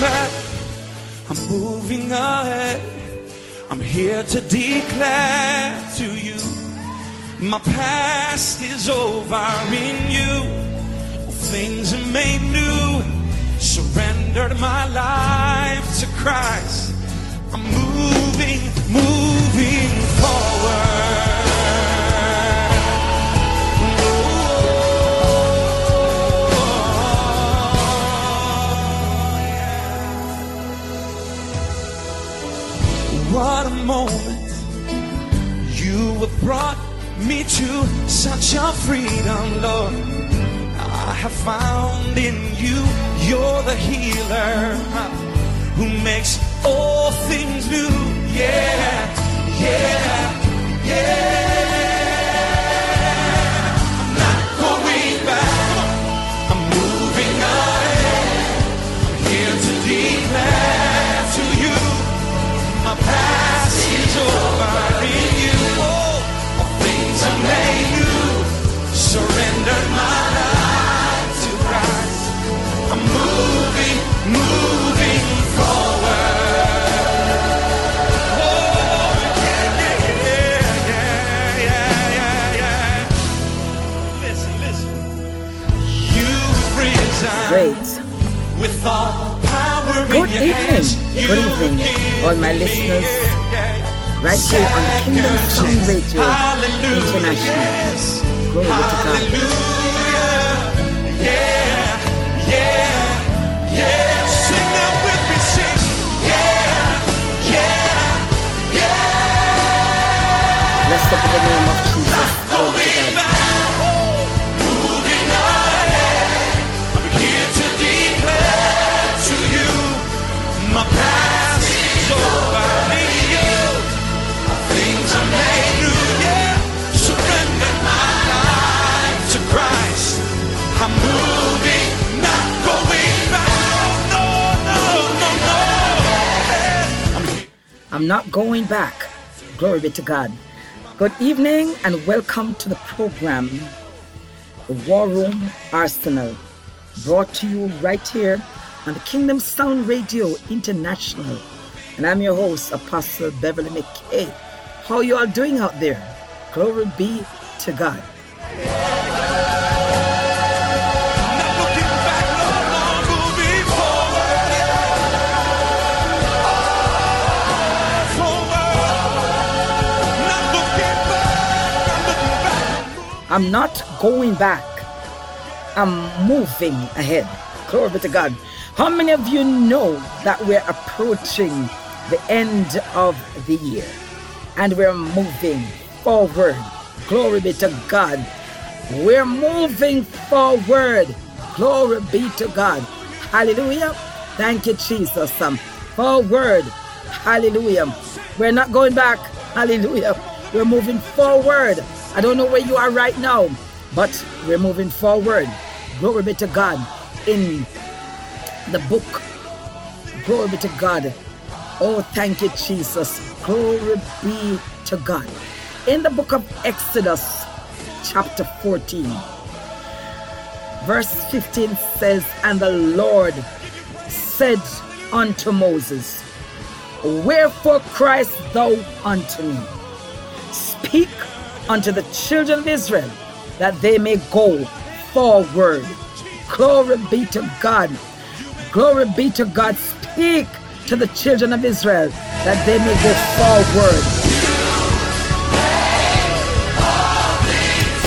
back. I'm moving ahead. I'm here to declare to you my past is over in you. Things are made new. Surrendered my life to Christ. I'm moving, moving forward. Moment you have brought me to such a freedom, Lord. I have found in you, you're the healer who makes all things new. Yeah, yeah, yeah. I'm not going back. I'm moving ahead. I'm here to declare to you my past Good evening, all my listeners. Right here on the Kingdom Sound Radio International. Glory to God. Hallelujah. Yeah, yeah, yeah. Sing that with me, sing. Yeah, yeah, yeah. Blessed be the name of Jesus. I'm not going back. Glory be to God. Good evening and welcome to the program, The War Room Arsenal, brought to you right here on the Kingdom Sound Radio International. And I'm your host, Apostle Beverley McKay. How you all doing out there? Glory be to God. I'm not going back. I'm moving ahead. Glory be to God. How many of you know that we're approaching the end of the year and we're moving forward? Glory be to God. We're moving forward. Glory be to God. Hallelujah. Thank you, Jesus. Um, forward. Hallelujah. We're not going back. Hallelujah. We're moving forward. I don't know where you are right now, but we're moving forward. Glory be to God. In the book, glory be to God. Oh, thank you, Jesus. Glory be to God. In the book of Exodus, chapter 14, verse 15 says, And the Lord said unto Moses, Wherefore criest thou unto me? Speak unto the children of Israel that they may go forward. Glory be to God. Glory be to God. Speak to the children of Israel that they may go forward.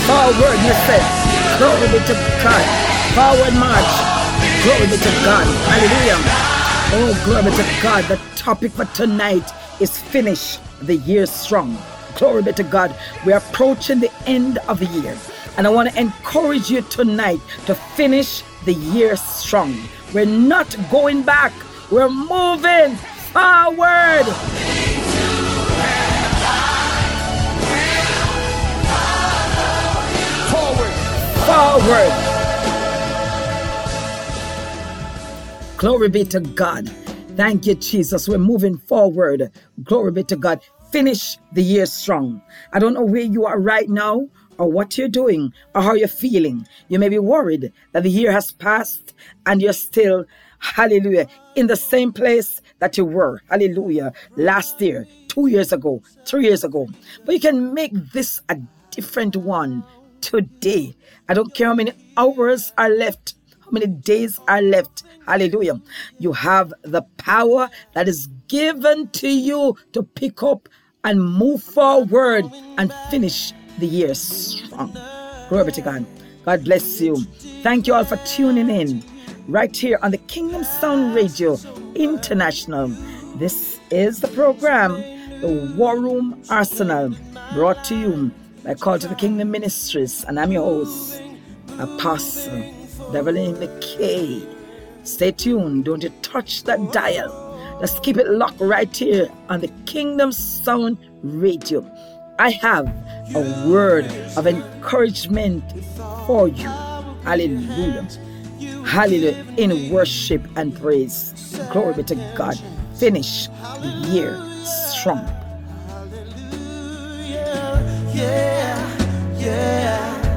Forward, you said. Glory be to God. Forward march. Glory be to God. Hallelujah. Oh, glory be to God. The topic for tonight is finish the year strong. Glory be to God. We're approaching the end of the year. And I want to encourage you tonight to finish the year strong. We're not going back. We're moving forward. Forward. Forward. Glory be to God. Thank you, Jesus. We're moving forward. Glory be to God. Finish the year strong. I don't know where you are right now or what you're doing or how you're feeling. You may be worried that the year has passed and you're still hallelujah, in the same place that you were, hallelujah, last year, two years ago, three years ago. But you can make this a different one today. I don't care how many hours are left, how many days are left. Hallelujah. You have the power that is given to you to pick up and move forward and finish the year strong. Glory to God. God bless you. Thank you all for tuning in right here on the Kingdom Sound Radio International. This is the program, the War Room Arsenal, brought to you by Call to the Kingdom Ministries, and I'm your host, Apostle Beverley McKay. Stay tuned, don't you touch that dial. Let's keep it locked right here on the Kingdom Sound Radio. I have a word of encouragement for you. Hallelujah. Hallelujah. In worship and praise. Glory be to God. Finish the year strong. Yeah, yeah.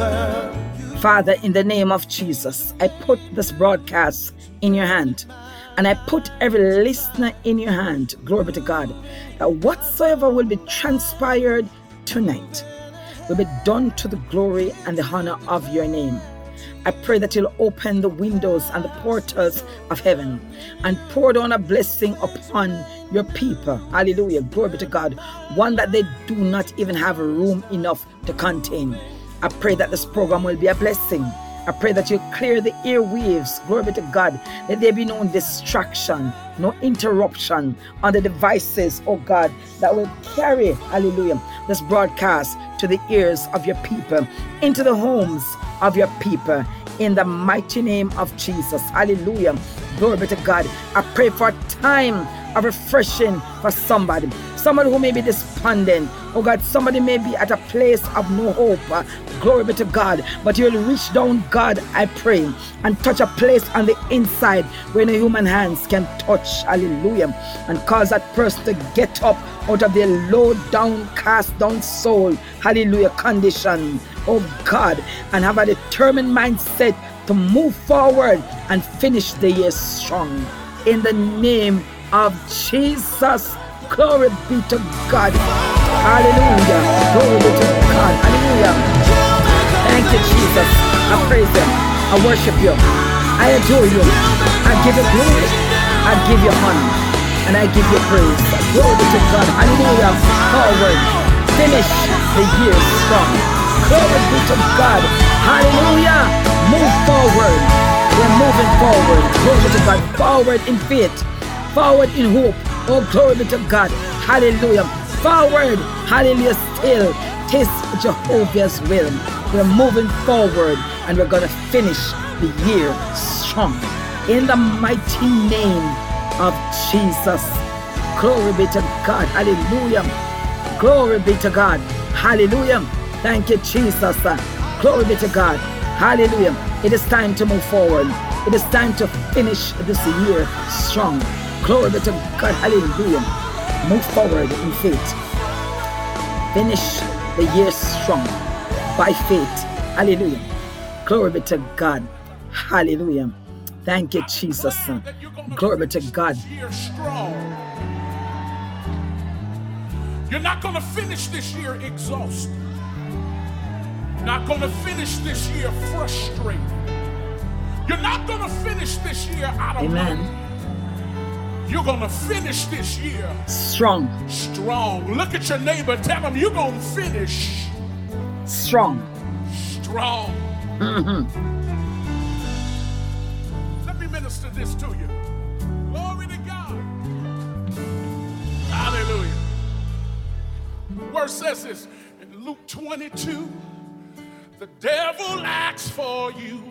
Over. Father, in the name of Jesus, I put this broadcast in your hand. And I put every listener in your hand. Glory be to God. That whatsoever will be transpired tonight will be done to the glory and the honor of your name. I pray that you'll open the windows and the portals of heaven and pour down a blessing upon your people. Hallelujah. Glory be to God. One that they do not even have room enough to contain. I pray that this program will be a blessing. I pray that you clear the airwaves. Glory be to God. Let there be no distraction, no interruption on the devices, oh God, that will carry, hallelujah, this broadcast to the ears of your people, into the homes of your people, in the mighty name of Jesus. Hallelujah. Glory be to God. I pray for a time of refreshing for somebody. Somebody who may be despondent. Oh God, somebody may be at a place of no hope. Glory be to God. But you'll reach down, God, I pray, and touch a place on the inside where no human hands can touch. Hallelujah. And cause that person to get up out of their low down, cast down soul. Hallelujah. Condition. Oh God. And have a determined mindset to move forward and finish the year strong. In the name of Jesus. Glory be to God. Hallelujah. Glory be to God. Hallelujah. Thank you, Jesus. I praise Him. I worship you. I adore you. I give you glory. I give you honor. And I give you praise. Glory be to God. Hallelujah. Forward. Finish the year strong. Glory be to God. Hallelujah. Move forward. We're moving forward. Glory to God. Forward in faith. Forward in hope. Oh, glory be to God. Hallelujah. Forward. Hallelujah. Still. Tis Jehovah's will. We're moving forward and we're going to finish the year strong. In the mighty name of Jesus. Glory be to God. Hallelujah. Glory be to God. Hallelujah. Thank you, Jesus. Glory be to God. Hallelujah. It is time to move forward. It is time to finish this year strong. Glory be to God. Hallelujah. Move forward in faith. Finish the year strong by faith. Hallelujah. Glory be to God. Hallelujah. Thank you, Jesus. Glory be to God. You're not going to finish this year exhausted. Not going to finish this year frustrated. You're not going to finish this year out of Amen. money. You're going to finish this year Strong. strong. Look at your neighbor. Tell him you're going to finish Strong. strong. Mm-hmm. Let me minister this to you. Glory to God. Hallelujah. Word says this in Luke 22 the devil acts for you.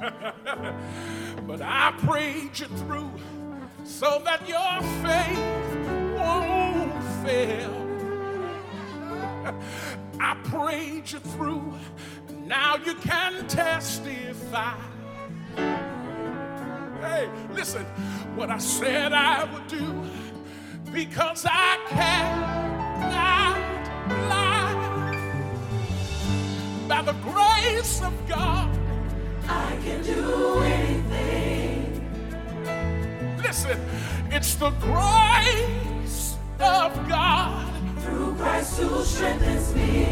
but I prayed you through so that your faith won't fail. I prayed you through, Now you can testify. Hey, listen, what I said I would do because I cannot lie. By the grace of God, I can do anything. listen, it's the grace of God. Through Christ who strengthens me.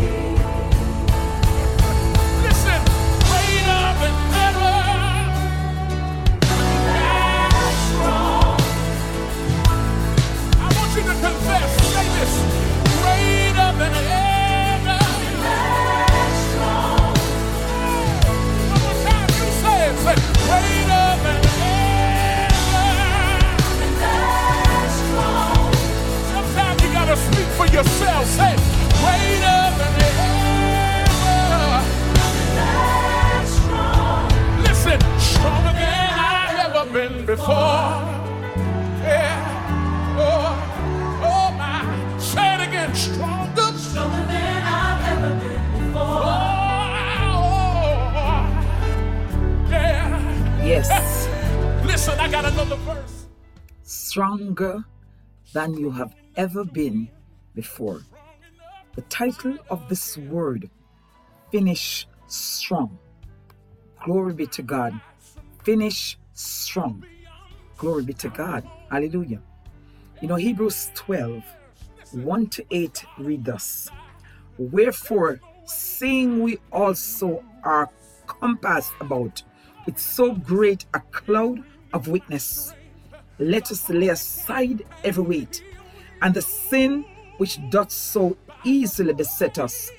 Listen, greater than ever. That's strong. I want you to confess, say this, greater than ever. For yourself, say greater than ever. Listen, stronger than I've ever been before. Yeah. Oh, oh my. Say it again, stronger. Stronger than I've ever been before. Oh, yeah. Yes, Listen, I got another verse. stronger than you have ever been before. The title of this word, Finish Strong. Glory be to God. Finish strong. Glory be to God. Hallelujah. You know, Hebrews 12, 1 to 8 read thus. Wherefore, seeing we also are compassed about with so great a cloud of witness, let us lay aside every weight and the sin which doth so easily beset us,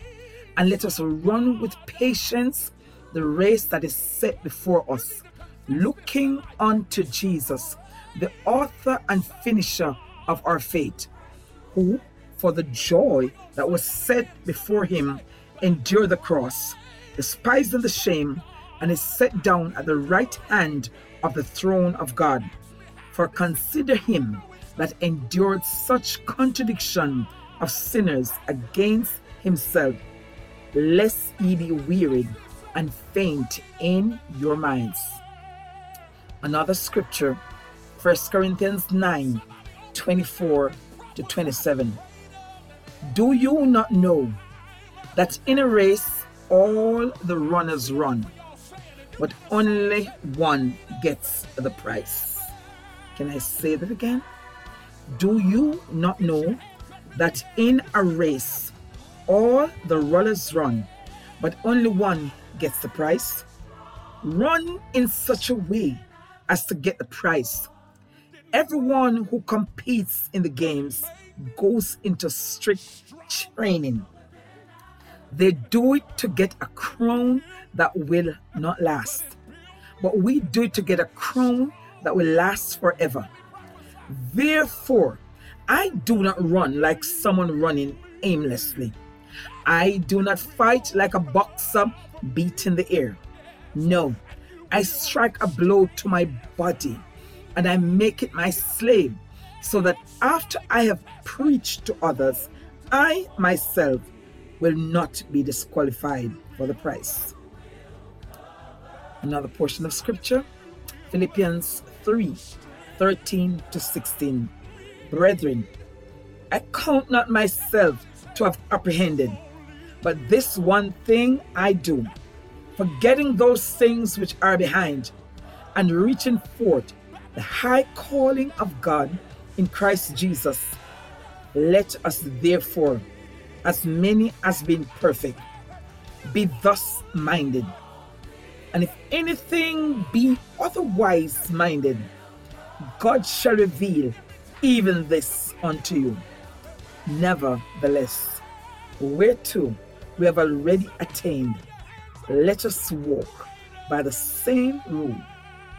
and let us run with patience the race that is set before us, looking unto Jesus, the author and finisher of our faith, who, for the joy that was set before him, endured the cross, despising the shame, and is set down at the right hand of the throne of God. For consider him that endured such contradiction of sinners against himself, lest ye be wearied and faint in your minds. Another scripture, 1 Corinthians 9 24 to 27. Do you not know that in a race all the runners run, but only one gets the prize? Can I say that again? Do you not know that in a race all the runners run, but only one gets the prize? Run in such a way as to get the prize. Everyone who competes in the games goes into strict training. They do it to get a crown that will not last. But we do it to get a crown that will last forever. Therefore, I do not run like someone running aimlessly. I do not fight like a boxer beating the air. No, I strike a blow to my body and I make it my slave, so that after I have preached to others, I myself will not be disqualified for the prize. Another portion of scripture, Philippians 3 13 to 16. Brethren, I count not myself to have apprehended, but this one thing I do, forgetting those things which are behind, and reaching forth the high calling of God in Christ Jesus. Let us therefore, as many as been perfect, be thus minded. And if anything be otherwise minded, God shall reveal even this unto you. Nevertheless, whereto we have already attained, let us walk by the same rule.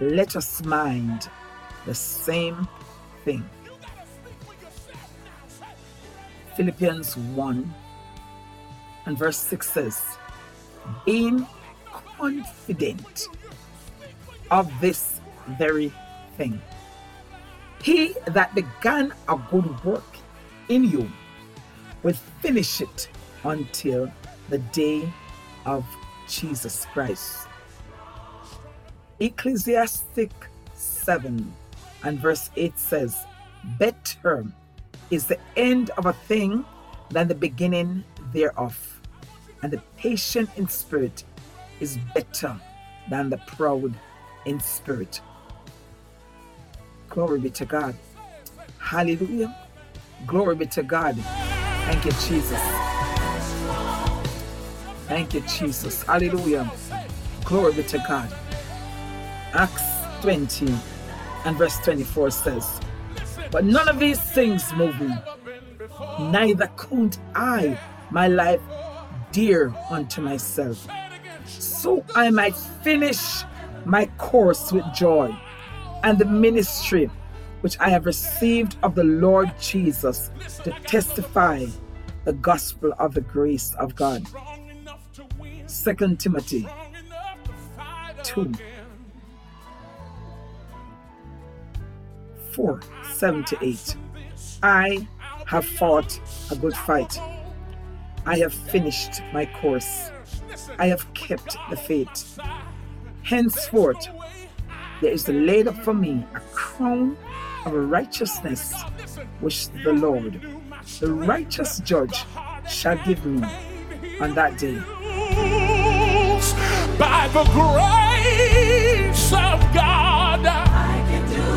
Let us mind the same thing. Philippians 1 and verse 6 says, Being confident of this very thing. He that began a good work in you will finish it until the day of Jesus Christ. Ecclesiastic 7 and verse 8 says, Better is the end of a thing than the beginning thereof, and the patient in spirit is better than the proud in spirit. Glory be to God. Hallelujah. Glory be to God. Thank you, Jesus. Thank you, Jesus. Hallelujah. Glory be to God. Acts 20 and verse 24 says, But none of these things move me, neither count I my life dear unto myself, so I might finish my course with joy and the ministry which I have received of the Lord Jesus to testify the gospel of the grace of God. 2 Timothy 2 4 7 to 8. I have fought a good fight. I have finished my course. I have kept the faith. Henceforth, there is laid up for me a crown of righteousness, which the Lord, the righteous judge, shall give me on that day. By the grace of God. I can do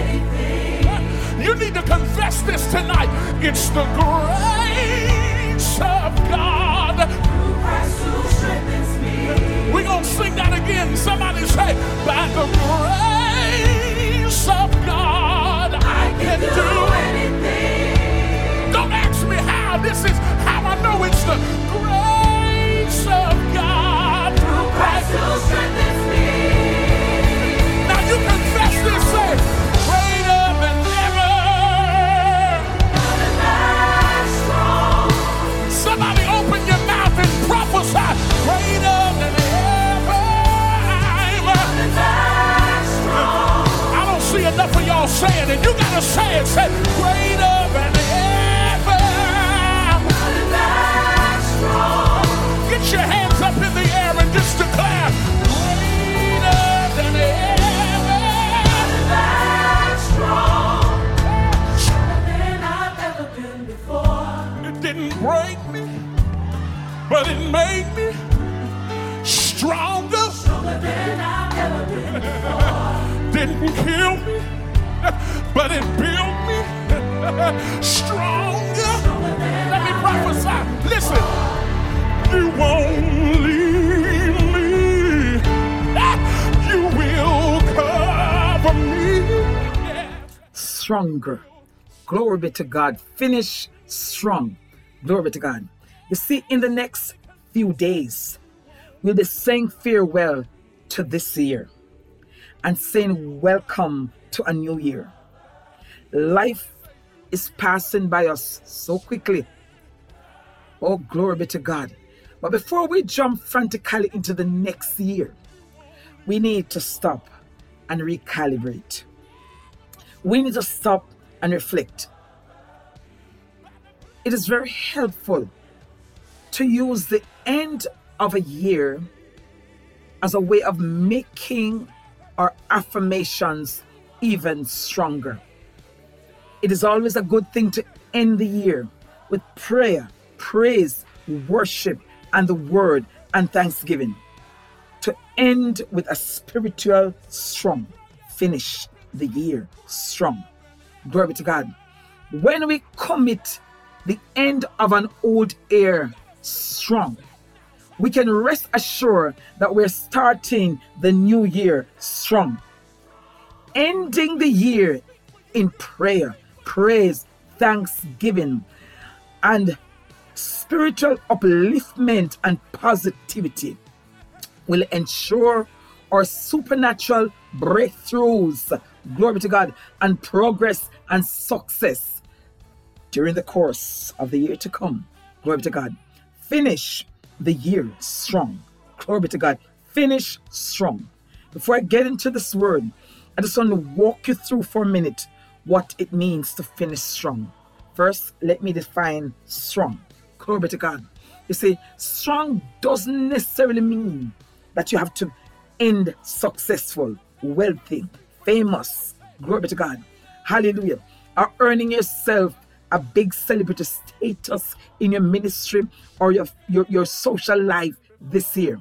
anything. You need to confess this tonight. It's the grace of God. We're going to sing that again. Somebody say, by the grace of God, I can Do do anything. Don't ask me how. This is how I know it's the grace of God. Through Christ who strengthens me. Now you confess this, say, y'all saying it. You gotta say it. Say, greater than ever. Get your hands up in the air and just declare, greater than ever. Than I've ever been before. It didn't break me, but it made but it built me stronger. Let me prophesy. Listen, you won't leave me. You will cover me. Stronger. Glory be to God. Finish strong. Glory be to God. You see, in the next few days, we'll be saying farewell to this year and saying welcome to a new year. Life is passing by us so quickly. Oh, glory be to God. But before we jump frantically into the next year, we need to stop and recalibrate we need to stop and reflect. It is very helpful to use the end of a year as a way of making our affirmations even stronger. It is always a good thing to end the year with prayer, praise, worship, and the word and thanksgiving. To end with a spiritual strong finish the year strong. Glory to God. When we commit the end of an old year strong, we can rest assured that we're starting the new year strong. Ending the year in prayer, praise, thanksgiving, and spiritual upliftment and positivity will ensure our supernatural breakthroughs, glory to God, and progress and success during the course of the year to come. Glory to God. Finish the year strong. Glory to God. Finish strong. Before I get into this word, I just want to walk you through for a minute what it means to finish strong. First, let me define strong. Glory to God. You see, strong doesn't necessarily mean that you have to end successful, wealthy, famous. Glory to God. Hallelujah. Or earning yourself a big celebrity status in your ministry or your, your, your social life this year.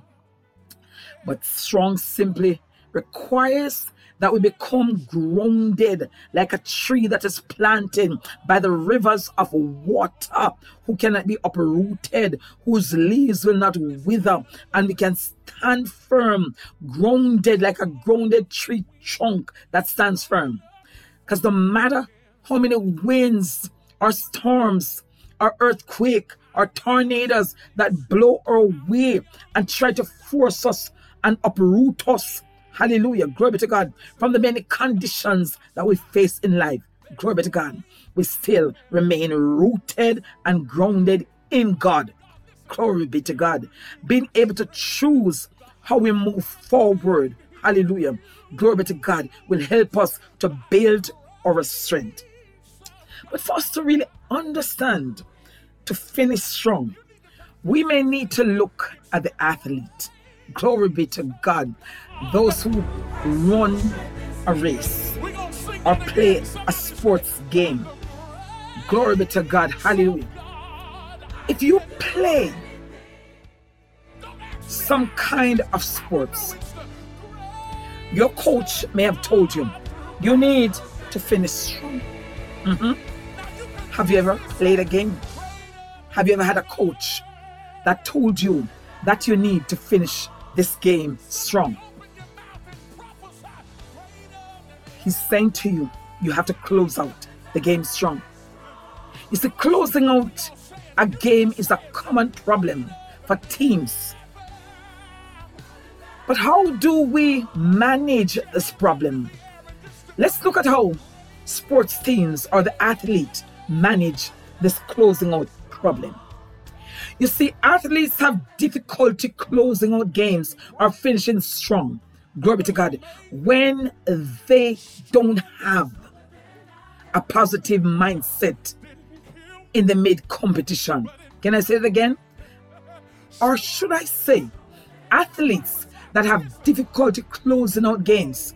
But strong simply requires that we become grounded like a tree that is planted by the rivers of water, who cannot be uprooted, whose leaves will not wither, and we can stand firm, grounded like a grounded tree trunk that stands firm. Because no matter how many winds or storms or earthquake or tornadoes that blow our way and try to force us and uproot us. Hallelujah. Glory be to God. From the many conditions that we face in life. Glory be to God. We still remain rooted and grounded in God. Glory be to God. Being able to choose how we move forward. Hallelujah. Glory be to God will help us to build our strength. But for us to really understand, to finish strong, we may need to look at the athlete. Glory be to God. Those who run a race or play a sports game. Glory be to God. Hallelujah. If you play some kind of sports, your coach may have told you you need to finish strong. Mhm. Have you ever played a game? Have you ever had a coach that told you that you need to finish this game strong? He's saying to you, you have to close out the game strong. You see, closing out a game is a common problem for teams. But how do we manage this problem? Let's look at how sports teams or the athlete manage this closing out problem. You see, athletes have difficulty closing out games or finishing strong. Glory to God. When they don't have a positive mindset in the mid competition. Can I say it again? Or should I say, athletes that have difficulty closing out games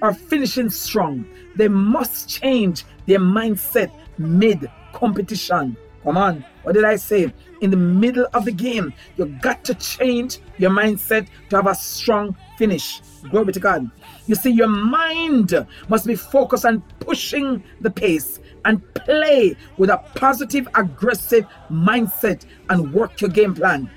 or finishing strong, they must change their mindset mid competition. Come on, what did I say? In the middle of the game, you got to change your mindset to have a strong finish. Glory to God. You see, your mind must be focused on pushing the pace and play with a positive, aggressive mindset and work your game plan.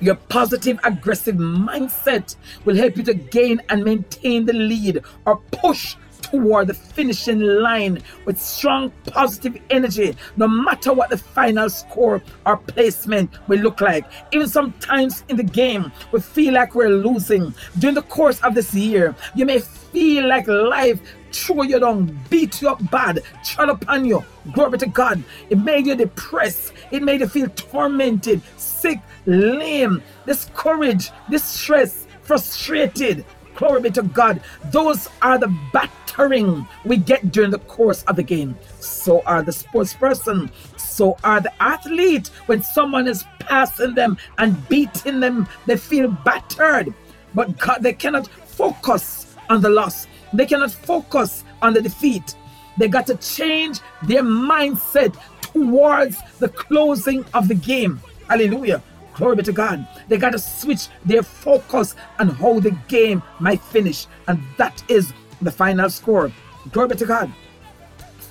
Your positive, aggressive mindset will help you to gain and maintain the lead or push toward the finishing line with strong positive energy, no matter what the final score or placement will look like. Even sometimes in the game, we feel like we're losing. During the course of this year, you may feel like life throw you down, beat you up bad, tread upon you. Glory to God. It made you depressed. It made you feel tormented, sick, lame, discouraged, distressed, frustrated. Glory be to God. Those are the battering we get during the course of the game. So are the sports person. So are the athlete. When someone is passing them and beating them, they feel battered. But God, they cannot focus on the loss. They cannot focus on the defeat. They got to change their mindset towards the closing of the game. Hallelujah. Glory be to God. They got to switch their focus on how the game might finish. And that is the final score. Glory be to God.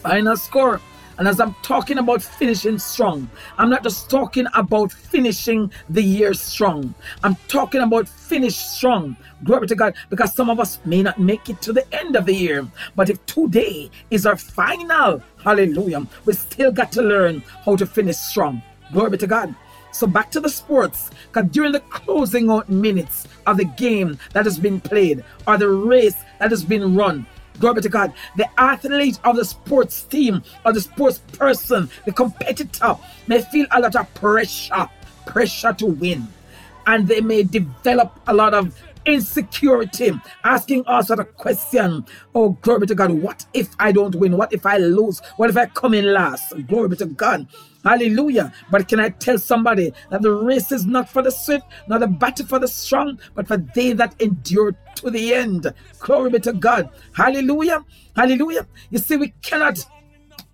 Final score. And as I'm talking about finishing strong, I'm not just talking about finishing the year strong. I'm talking about finish strong. Glory to God, because some of us may not make it to the end of the year. But if today is our final, hallelujah, we still got to learn how to finish strong. Glory to God. So back to the sports, because during the closing out minutes of the game that has been played or the race that has been run, Glory to God. The athlete of the sports team or the sports person, the competitor, may feel a lot of pressure, pressure to win. And they may develop a lot of insecurity, asking us a question. Oh, glory be to God. What if I don't win? What if I lose? What if I come in last? Glory be to God. Hallelujah. But can I tell somebody that the race is not for the swift, not the battle for the strong, but for they that endure to the end. Glory be to God. Hallelujah. Hallelujah. You see, we cannot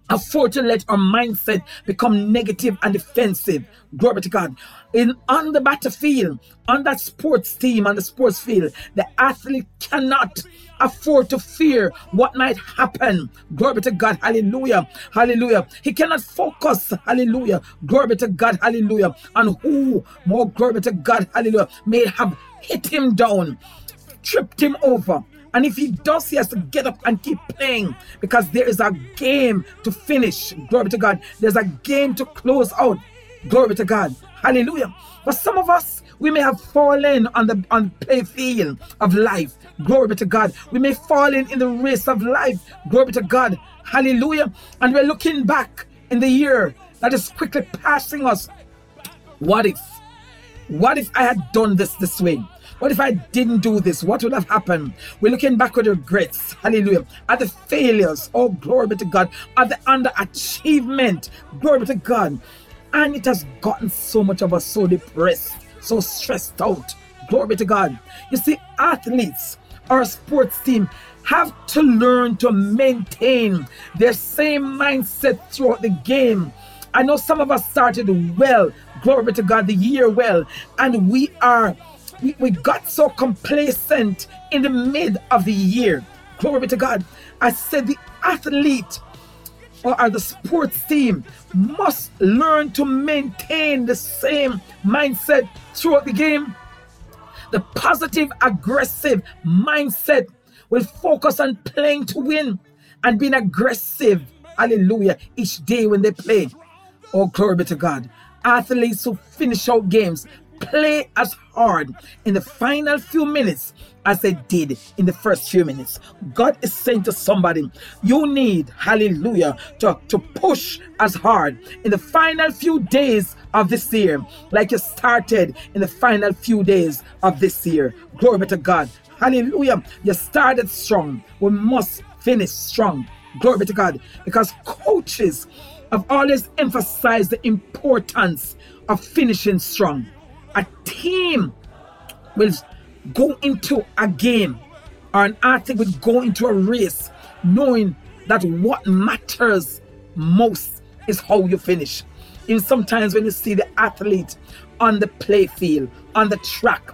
afford to let our mindset become negative and defensive. Glory be to God. In on the battlefield, on that sports team, on the sports field, the athlete cannot afford to fear what might happen. Glory to God. Hallelujah. Hallelujah. He cannot focus. Hallelujah. Glory to God. Hallelujah. On who more glory to God. Hallelujah. May have hit him down, tripped him over. And if he does, he has to get up and keep playing because there is a game to finish. Glory to God. There's a game to close out. Glory to God. Hallelujah. But some of us, we may have fallen on the on field of life. Glory be to God. We may fall in in the race of life. Glory be to God. Hallelujah. And we're looking back in the year that is quickly passing us. What if? What if I had done this this way? What if I didn't do this? What would have happened? We're looking back with regrets. Hallelujah. At the failures. Oh, glory be to God. At the underachievement. Glory be to God. And it has gotten so much of us so depressed, so stressed out. Glory be to God. You see, athletes, our sports team, have to learn to maintain their same mindset throughout the game. I know some of us started well, glory be to God, the year well, and we are we, we got so complacent in the mid of the year. Glory be to God. I said the athlete or, the sports team must learn to maintain the same mindset throughout the game. The positive, aggressive mindset will focus on playing to win and being aggressive. Hallelujah. Each day when they play. Oh, glory be to God. Athletes who finish out games play as hard in the final few minutes as they did in the first few minutes. God is saying to somebody, you need, hallelujah, to, to push as hard in the final few days of this year, like you started in the final few days of this year. Glory be to God. Hallelujah. You started strong. We must finish strong. Glory be to God. Because coaches have always emphasized the importance of finishing strong. A team will go into a game or an athlete will go into a race knowing that what matters most is how you finish. Even sometimes when you see the athlete on the play field, on the track,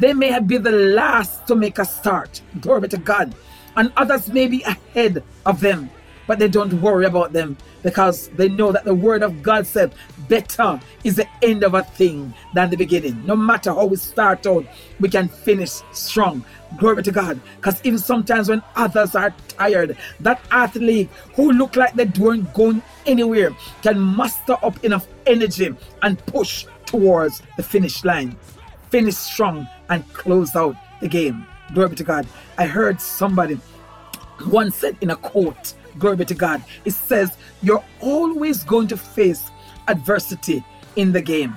they may have been the last to make a start. Glory to God. And others may be ahead of them but they don't worry about them because they know that the word of God said, better is the end of a thing than the beginning. No matter how we start out, we can finish strong. Glory to God. Because even sometimes when others are tired, that athlete who look like they weren't going anywhere can muster up enough energy and push towards the finish line. Finish strong and close out the game. Glory to God. I heard somebody once said in a quote, Glory to God. It says you're always going to face adversity in the game,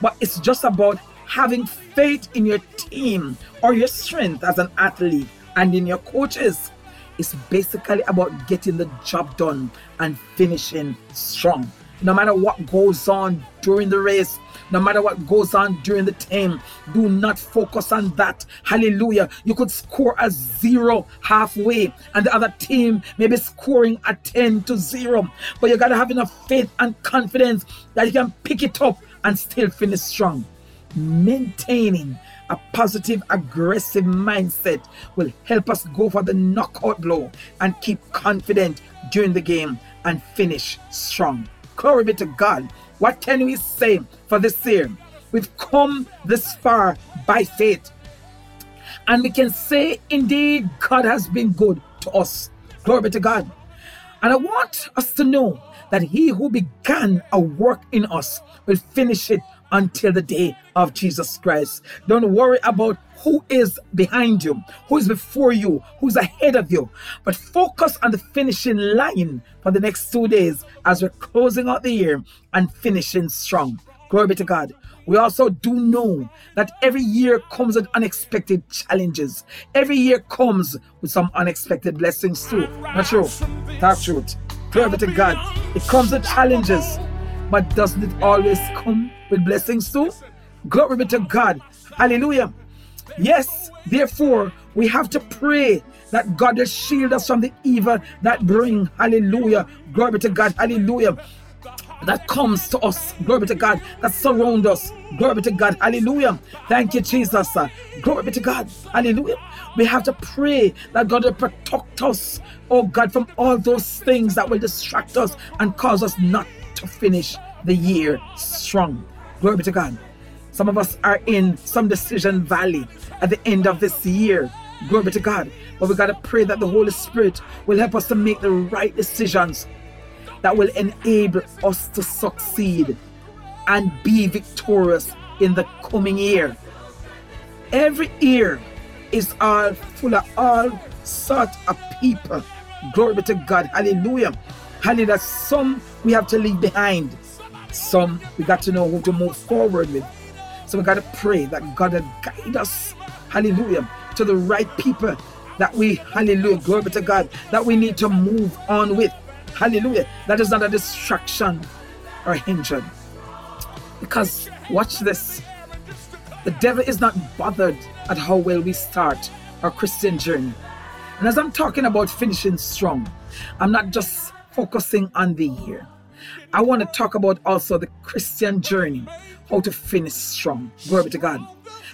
but it's just about having faith in your team or your strength as an athlete and in your coaches. It's basically about getting the job done and finishing strong. No matter what goes on during the race, no matter what goes on during the time, do not focus on that. Hallelujah. You could score a zero halfway, and the other team may be scoring a 10 to zero. But you got to have enough faith and confidence that you can pick it up and still finish strong. Maintaining a positive, aggressive mindset will help us go for the knockout blow and keep confident during the game and finish strong. Glory be to God. What can we say for this year? We've come this far by faith. And we can say, indeed, God has been good to us. Glory be to God. And I want us to know that he who began a work in us will finish it until the day of Jesus Christ. Don't worry about who is behind you, who is before you, who's ahead of you, but focus on the finishing line for the next two days as we're closing out the year and finishing strong. Glory be to God. We also do know that every year comes with unexpected challenges. Every year comes with some unexpected blessings too. Not true. Talk truth. Glory be to God. It comes with challenges, but doesn't it always come with blessings too? Glory be to God. Hallelujah. Yes, therefore, we have to pray that God will shield us from the evil that bring. Hallelujah. Glory be to God. Hallelujah that comes to us. Glory be to God. That surround us. Glory be to God. Hallelujah. Thank you, Jesus. Glory be to God. Hallelujah. We have to pray that God will protect us, oh God, from all those things that will distract us and cause us not to finish the year strong. Glory be to God. Some of us are in some decision valley at the end of this year. Glory be to God. But we got to pray that the Holy Spirit will help us to make the right decisions that will enable us to succeed and be victorious in the coming year. Every year is all full of all sort of people. Glory be to God. Hallelujah. Hallelujah. Some we have to leave behind. Some we got to know who to move forward with. So we got to pray that God will guide us. Hallelujah. To the right people that we, hallelujah, glory to God, that we need to move on with. Hallelujah. That is not a distraction or hindrance. Because, watch this. The devil is not bothered at how well we start our Christian journey. And as I'm talking about finishing strong, I'm not just focusing on the year. I want to talk about also the Christian journey, how to finish strong. Glory to God.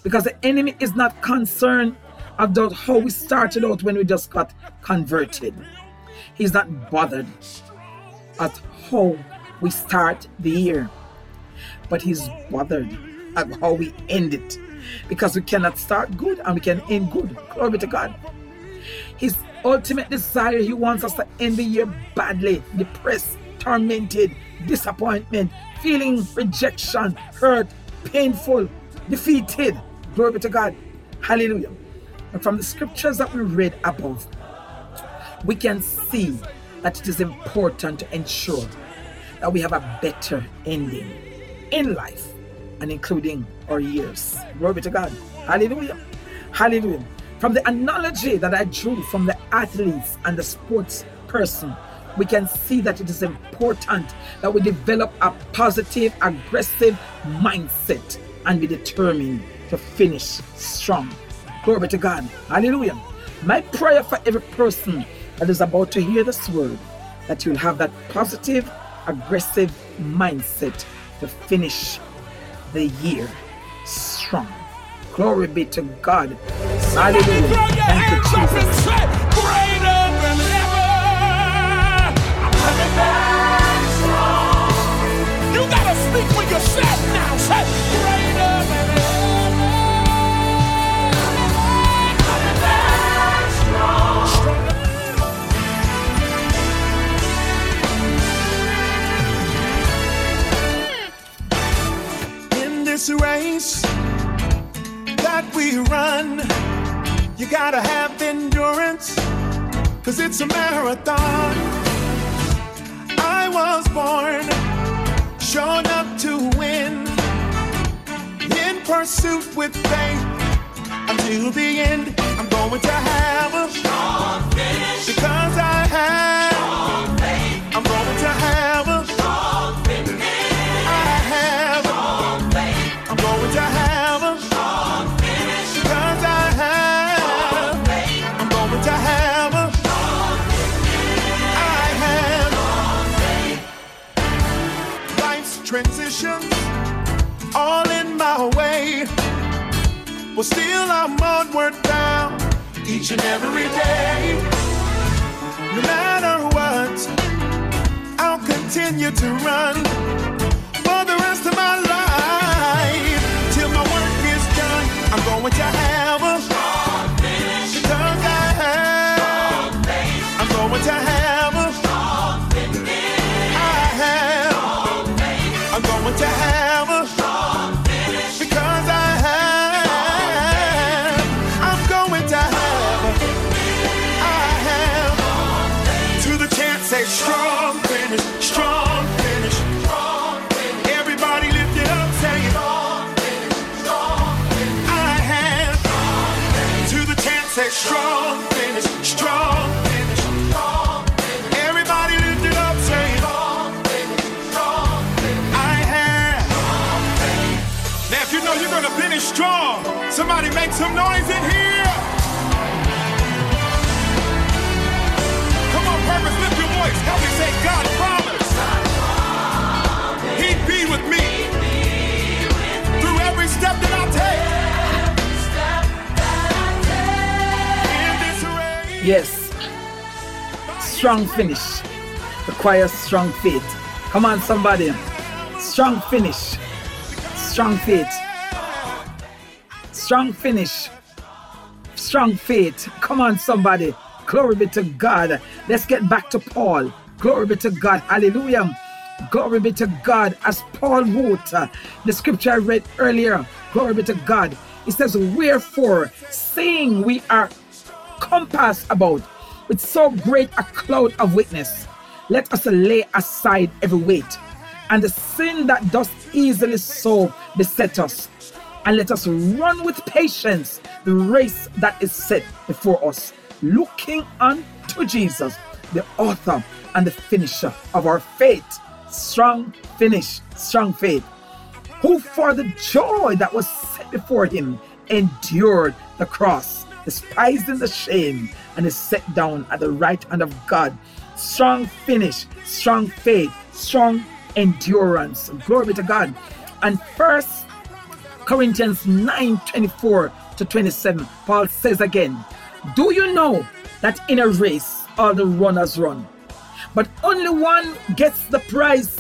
Because the enemy is not concerned about how we started out when we just got converted. He's not bothered at how we start the year, but he's bothered at how we end it because we cannot start good and we can end good. Glory to God. His ultimate desire, he wants us to end the year badly, depressed, tormented, disappointment, feeling rejection, hurt, painful, defeated. Glory be to God. Hallelujah. And from the scriptures that we read above, we can see that it is important to ensure that we have a better ending in life and including our years. Glory be to God. Hallelujah. Hallelujah. From the analogy that I drew from the athletes and the sports person, we can see that it is important that we develop a positive, aggressive mindset and be determined to finish strong. Glory be to God. Hallelujah. My prayer for every person that is about to hear this word that you'll have that positive, aggressive mindset to finish the year strong. Glory be to God. Hallelujah. Thank you, Jesus. Cause it's a marathon. I was born, shown up to win, in pursuit with faith until the end. I'm going to have a strong finish because I have. But still I'm onward bound each and every day. No matter what, I'll continue to run for the rest of my life till my work is done. I'm going to say strong finish, strong finish. Strong. Everybody lift it up, say I have. Now, if you know you're gonna finish strong, somebody make some noise in here. Come on, purpose, lift your voice. Help me say, God Yes, strong finish requires strong faith. Come on, somebody. Strong finish, strong faith. Strong finish, strong faith. Come on, somebody. Glory be to God. Let's get back to Paul. Glory be to God. Hallelujah. Glory be to God. As Paul wrote uh, the scripture I read earlier, glory be to God. It says, Wherefore, seeing we are compassed about with so great a cloud of witness, let us lay aside every weight and the sin that does easily so beset us, and let us run with patience the race that is set before us, looking unto Jesus, the author and the finisher of our faith. Strong finish, strong faith. Who for the joy that was set before him endured the cross, despising the shame, and is set down at the right hand of God. Strong finish, strong faith, strong endurance. Glory be to God. And first Corinthians 9 24 to 27, Paul says again, Do you know that in a race all the runners run, but only one gets the prize?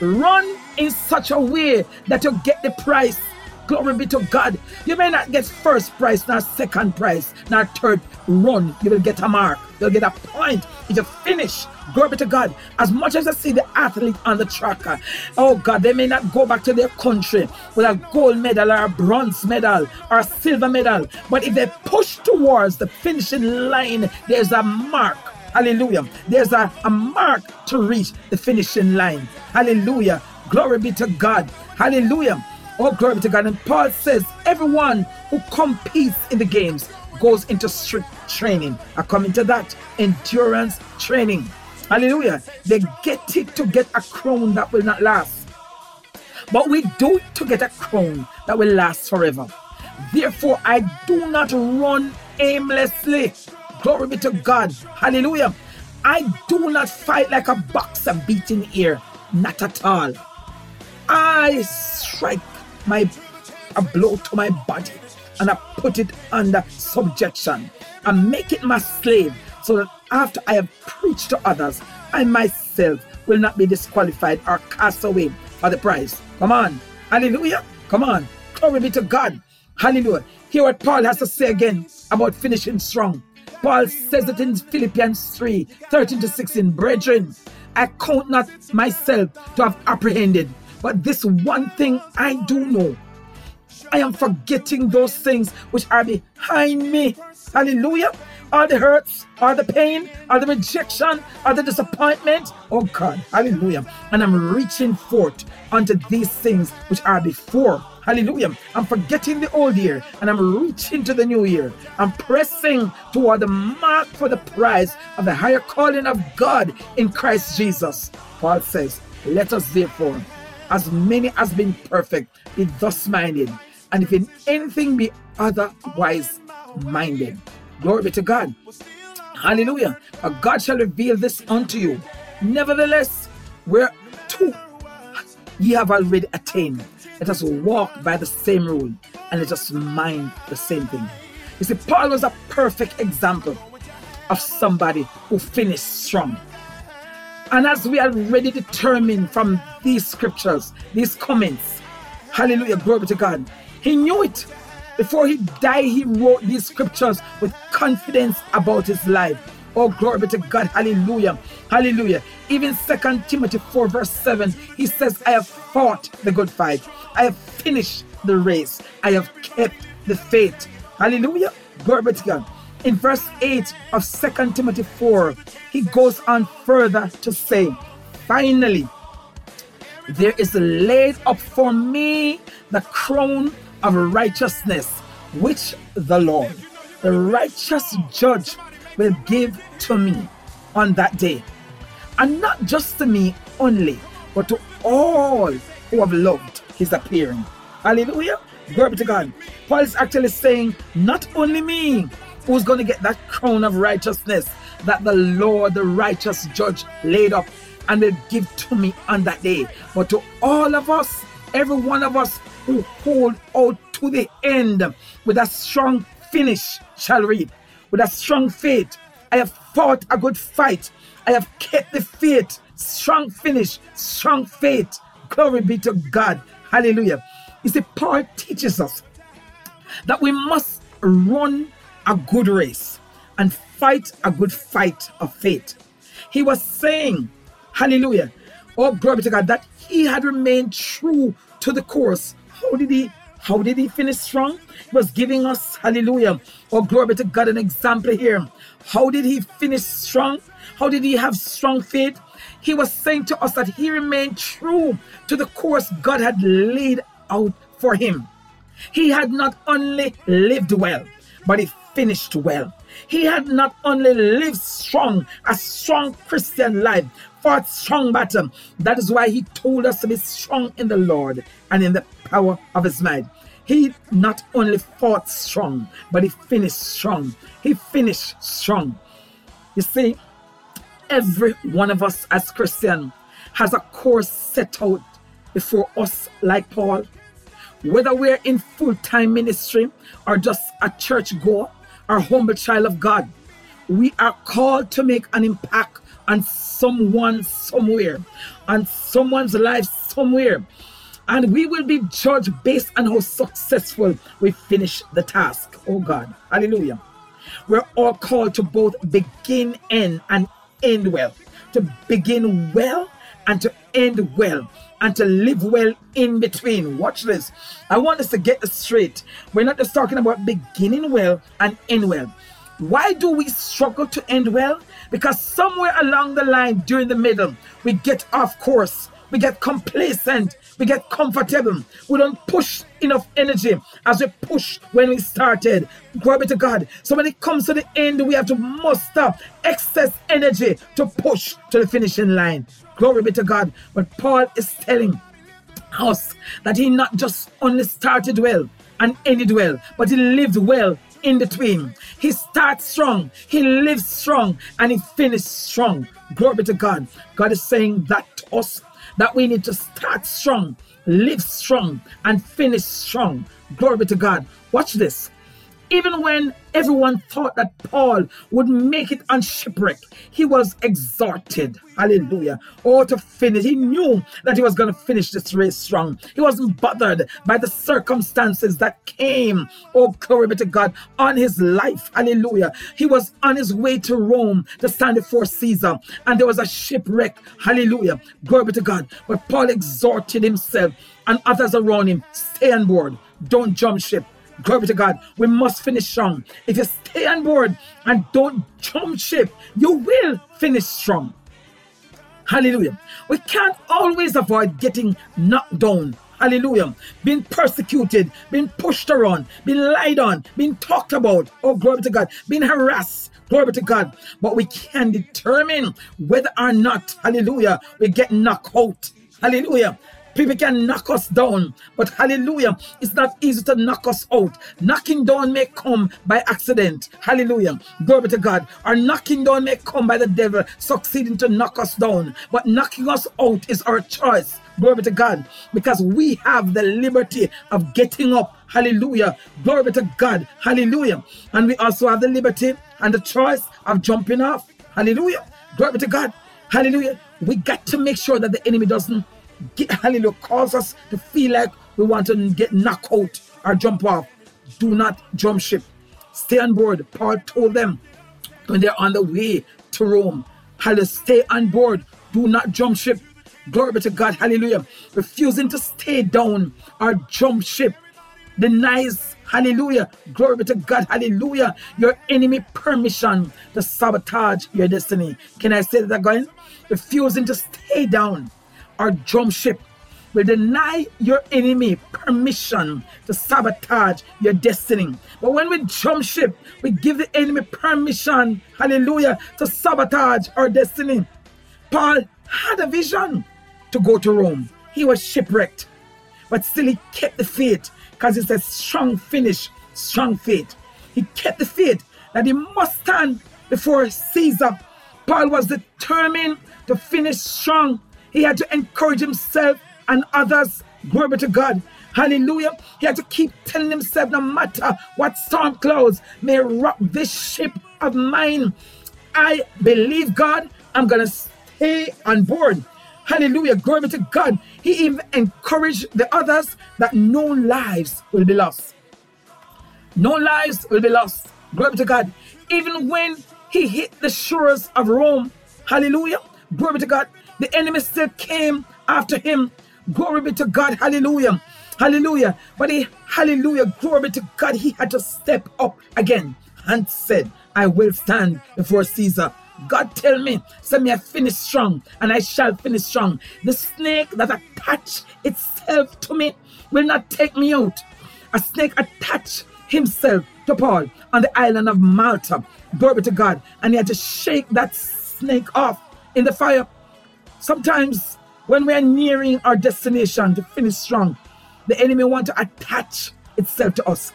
Run in such a way that you get the prize. Glory be to God. You may not get first prize, not second prize, not third run. You will get a mark. You'll get a point if you finish. Glory be to God. As much as I see the athlete on the tracker, oh God, they may not go back to their country with a gold medal or a bronze medal or a silver medal. But if they push towards the finishing line, there's a mark. Hallelujah. There's a, a mark to reach the finishing line. Hallelujah. Glory be to God. Hallelujah. Oh, glory to God. And Paul says, everyone who competes in the games goes into strict training. I come into that endurance training. Hallelujah. They get it to get a crown that will not last. But we do it to get a crown that will last forever. Therefore, I do not run aimlessly. Glory be to God. Hallelujah. I do not fight like a boxer beating air. Not at all. I strike my a blow to my body and I put it under subjection and make it my slave so that after I have preached to others, I myself will not be disqualified or cast away for the prize. Come on. Hallelujah. Come on. Glory be to God. Hallelujah. Hear what Paul has to say again about finishing strong. Paul says it in Philippians 3 13 to 16. Brethren, I count not myself to have apprehended, but this one thing I do know. I am forgetting those things which are behind me. Hallelujah. All the hurts, all the pain, all the rejection, all the disappointment. Oh God, hallelujah. And I'm reaching forth unto these things which are before. Hallelujah. I'm forgetting the old year and I'm reaching to the new year. I'm pressing toward the mark for the prize of the higher calling of God in Christ Jesus. Paul says, Let us therefore, as many as been perfect, be thus minded, and if in anything be otherwise minded. Glory be to God. Hallelujah. For God shall reveal this unto you. Nevertheless, where two ye have already attained, let us walk by the same rule and let us mind the same thing. You see, Paul was a perfect example of somebody who finished strong. And as we already determined from these scriptures, these comments, hallelujah, glory to God, he knew it. Before he died, he wrote these scriptures with confidence about his life. Oh, glory be to God. Hallelujah. Hallelujah. Even Second Timothy 4, verse 7, he says, I have fought the good fight. I have finished the race. I have kept the faith. Hallelujah. Glory be to God. In verse 8 of Second Timothy 4, he goes on further to say, Finally, there is laid up for me the crown of righteousness, which the Lord, the righteous judge will give to me on that day. And not just to me only, but to all who have loved his appearing. Hallelujah. Glory to God. Paul is actually saying, not only me who's going to get that crown of righteousness that the Lord, the righteous judge, laid up and will give to me on that day, but to all of us, every one of us who hold out to the end with a strong finish shall reap. With a strong faith, I have fought a good fight. I have kept the faith. Strong finish, strong faith. Glory be to God. Hallelujah. You see, Paul teaches us that we must run a good race and fight a good fight of faith. He was saying, Hallelujah. Oh, glory to God, that he had remained true to the course. How did he? How did he finish strong? He was giving us, hallelujah, oh, glory to God, an example here. How did he finish strong? How did he have strong faith? He was saying to us that he remained true to the course God had laid out for him. He had not only lived well, but he finished well. He had not only lived strong, a strong Christian life, fought strong battle. That is why he told us to be strong in the Lord and in the power of his might. He not only fought strong, but he finished strong. He finished strong. You see, every one of us as Christian has a course set out before us, like Paul. Whether we're in full time ministry or just a church goer or humble child of God, we are called to make an impact on someone somewhere, on someone's life somewhere. And we will be judged based on how successful we finish the task. Oh God, hallelujah. We're all called to both begin in and end well, to begin well and to end well, and to live well in between. Watch this. I want us to get this straight. We're not just talking about beginning well and end well. Why do we struggle to end well? Because somewhere along the line during the middle, we get off course, we get complacent, we get comfortable, we don't push enough energy as we push when we started. Glory to God. So when it comes to the end, we have to muster excess energy to push to the finishing line. Glory be to God. But Paul is telling us that he not just only started well and ended well, but he lived well in between. He starts strong, he lives strong, and he finishes strong. Glory be to God. God is saying that to us that we need to start strong, live strong, and finish strong. Glory be to God. Watch this. Even when everyone thought that Paul would make it on shipwreck, he was exhorted. Hallelujah. Oh, to finish. He knew that he was going to finish this race strong. He wasn't bothered by the circumstances that came. Oh, glory be to God on his life. Hallelujah. He was on his way to Rome to stand before Caesar, and there was a shipwreck. Hallelujah. Glory be to God. But Paul exhorted himself and others around him stay on board, don't jump ship. Glory to God. We must finish strong. If you stay on board and don't jump ship, you will finish strong. Hallelujah. We can't always avoid getting knocked down. Hallelujah. Being persecuted, being pushed around, being lied on, being talked about. Oh, glory to God. Being harassed. Glory to God. But we can determine whether or not, hallelujah, we get knocked out. Hallelujah. People can knock us down, but hallelujah, it's not easy to knock us out. Knocking down may come by accident. Hallelujah. Glory be to God. Our knocking down may come by the devil succeeding to knock us down. But knocking us out is our choice. Glory be to God. Because we have the liberty of getting up. Hallelujah. Glory be to God. Hallelujah. And we also have the liberty and the choice of jumping off. Hallelujah. Glory be to God. Hallelujah. We got to make sure that the enemy doesn't get, hallelujah, cause us to feel like we want to get knocked out or jump off. Do not jump ship. Stay on board. Paul told them when they're on the way to Rome, hallelujah, stay on board. Do not jump ship. Glory be to God, hallelujah. Refusing to stay down or jump ship denies, hallelujah, glory be to God, hallelujah, your enemy permission to sabotage your destiny. Can I say that again? Refusing to stay down or jump ship will deny your enemy permission to sabotage your destiny. But when we jump ship, we give the enemy permission, hallelujah, to sabotage our destiny. Paul had a vision to go to Rome. He was shipwrecked, but still he kept the faith because it's a strong finish, strong faith. He kept the faith that he must stand before Caesar. Paul was determined to finish strong. He had to encourage himself and others. Glory to God. Hallelujah. He had to keep telling himself no matter what storm clouds may rock this ship of mine, I believe God. I'm going to stay on board. Hallelujah. Glory to God. He even encouraged the others that no lives will be lost. No lives will be lost. Glory to God. Even when he hit the shores of Rome, hallelujah. Glory to God. The enemy still came after him. Glory be to God. Hallelujah. Hallelujah. But he, hallelujah, glory be to God. He had to step up again and said, I will stand before Caesar. God tell me, send me I finish strong, and I shall finish strong. The snake that attached itself to me will not take me out. A snake attached himself to Paul on the island of Malta. Glory to God. And he had to shake that snake off in the fire. Sometimes when we are nearing our destination to finish strong, the enemy want to attach itself to us.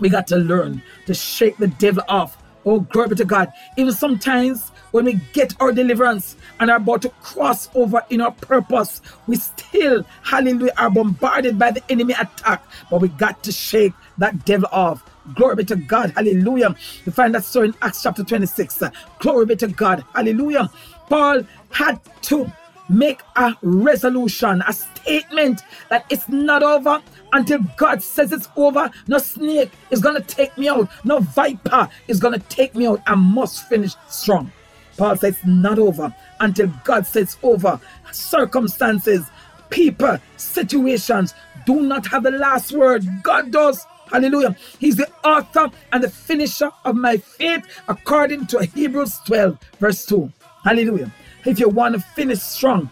We got to learn to shake the devil off. Oh, glory be to God. Even sometimes when we get our deliverance and are about to cross over in our purpose, we still, hallelujah, are bombarded by the enemy attack. But we got to shake that devil off. Glory be to God. Hallelujah. You find that story in Acts chapter 26. Glory be to God. Hallelujah. Paul had to make a resolution, a statement that it's not over until God says it's over. No snake is going to take me out. No viper is going to take me out. I must finish strong. Paul says it's not over until God says it's over. Circumstances, people, situations do not have the last word. God does. Hallelujah. He's the author and the finisher of my faith according to Hebrews 12, verse 2. Hallelujah. If you want to finish strong,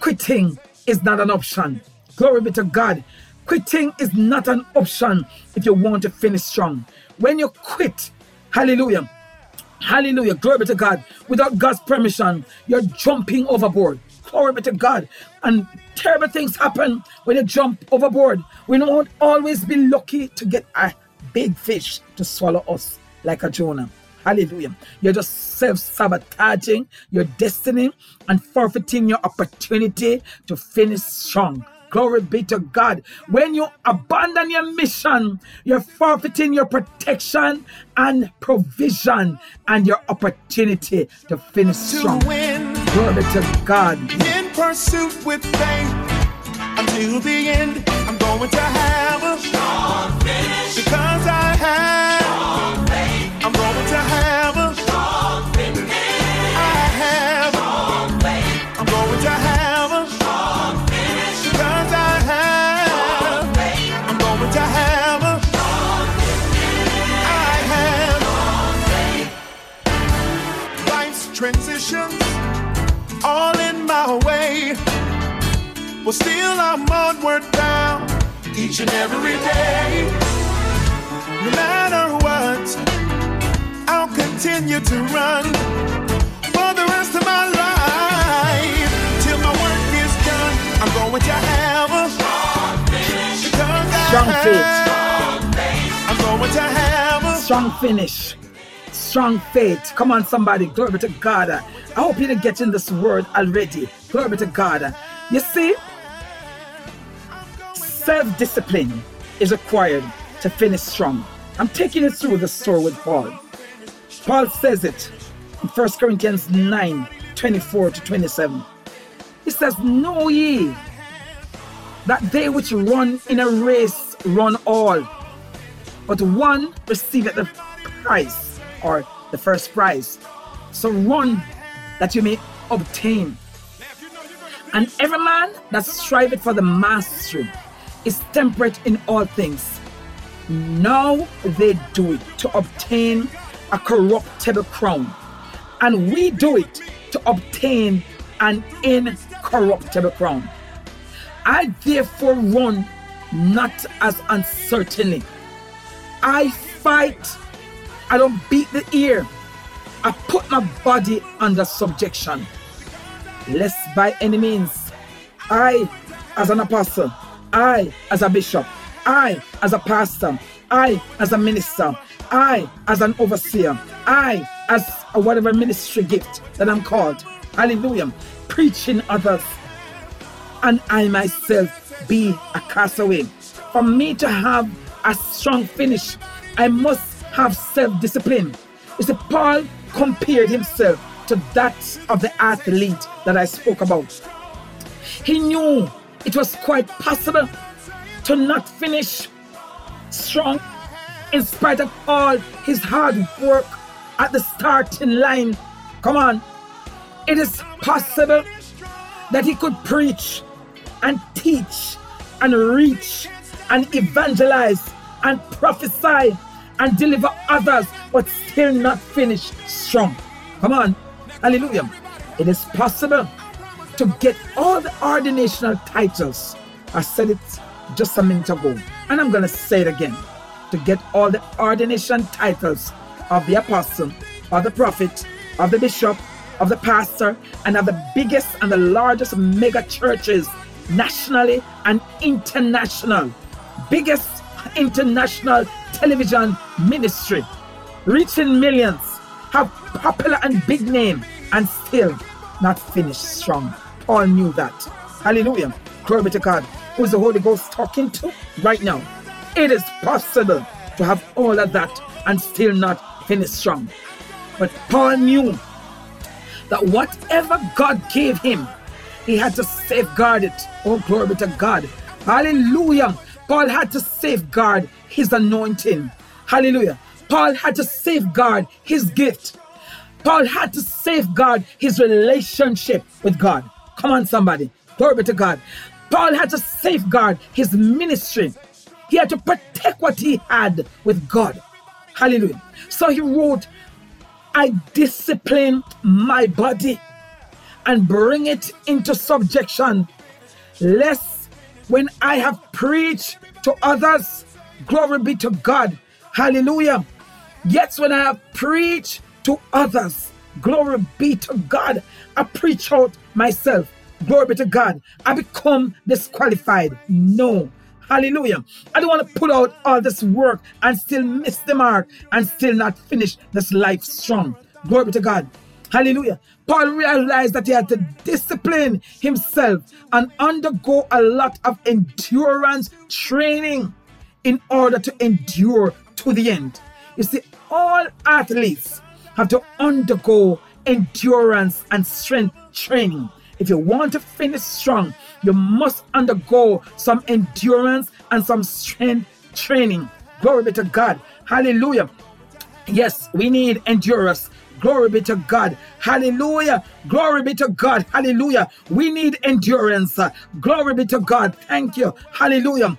quitting is not an option. Glory be to God. Quitting is not an option if you want to finish strong. When you quit, hallelujah, hallelujah, glory be to God, without God's permission, you're jumping overboard. Glory be to God. And terrible things happen when you jump overboard. We won't always be lucky to get a big fish to swallow us like a Jonah. Hallelujah. You're just self sabotaging your destiny and forfeiting your opportunity to finish strong. Glory be to God. When you abandon your mission, you're forfeiting your protection and provision and your opportunity to finish strong. Glory be to God. in pursuit with faith until the end. I'm going to have a strong finish because I have. All in my way. Still I'm onward bound each and every day. No matter what, I'll continue to run for the rest of my life till my work is done. I'm going to have a strong finish Strong faith. I'm going to have a Strong finish. Strong faith. Come on, somebody. Glory to God. I hope you're getting this word already. Glory to God. You see, self discipline is required to finish strong. I'm taking you through the story with Paul. Paul says it in 1 Corinthians 9 24 to 27. He says, Know ye that they which run in a race run all, but one receiveth the prize or the first prize. So run that you may obtain. And every man that striveth for the mastery is temperate in all things. Now they do it to obtain a corruptible crown, and we do it to obtain an incorruptible crown. I therefore run not as uncertainly. I fight. I don't beat the ear. I put my body under subjection. Lest by any means, I, as an apostle, I, as a bishop, I, as a pastor, I, as a minister, I, as an overseer, I, as a whatever ministry gift that I'm called, hallelujah, preaching others, and I myself be a castaway. For me to have a strong finish, I must have self discipline. You see, Paul compared himself to that of the athlete that I spoke about. He knew it was quite possible to not finish strong in spite of all his hard work at the starting line. Come on. It is possible that he could preach and teach and reach and evangelize and prophesy and deliver others, but still not finish strong. Come on. Hallelujah. It is possible to get all the ordinational titles. I said it just a minute ago, and I'm going to say it again. To get all the ordination titles of the apostle, of the prophet, of the bishop, of the pastor, and of the biggest and the largest mega churches nationally and international. Biggest international television ministry, reaching millions, have popular and big name, and still not finished strong. Paul knew that. Hallelujah. Glory be to God. Who's the Holy Ghost talking to right now? It is possible to have all of that and still not finish strong. But Paul knew that whatever God gave him, he had to safeguard it. Oh, glory be to God. Hallelujah. Paul had to safeguard his anointing. Hallelujah. Paul had to safeguard his gift. Paul had to safeguard his relationship with God. Come on, somebody. Glory to God. Paul had to safeguard his ministry. He had to protect what he had with God. Hallelujah. So he wrote, I discipline my body and bring it into subjection, lest when I have preached to others, glory be to God. Hallelujah. Yet when I have preached to others, glory be to God, I preach out myself. Glory be to God. I become disqualified. No. Hallelujah. I don't want to put out all this work and still miss the mark and still not finish this life strong. Glory be to God. Hallelujah. Paul realized that he had to discipline himself and undergo a lot of endurance training in order to endure to the end. You see, all athletes have to undergo endurance and strength training. If you want to finish strong, you must undergo some endurance and some strength training. Glory be to God. Hallelujah. Yes, we need endurance. Glory be to God. Hallelujah. Glory be to God. Hallelujah. We need endurance. Glory be to God. Thank you. Hallelujah.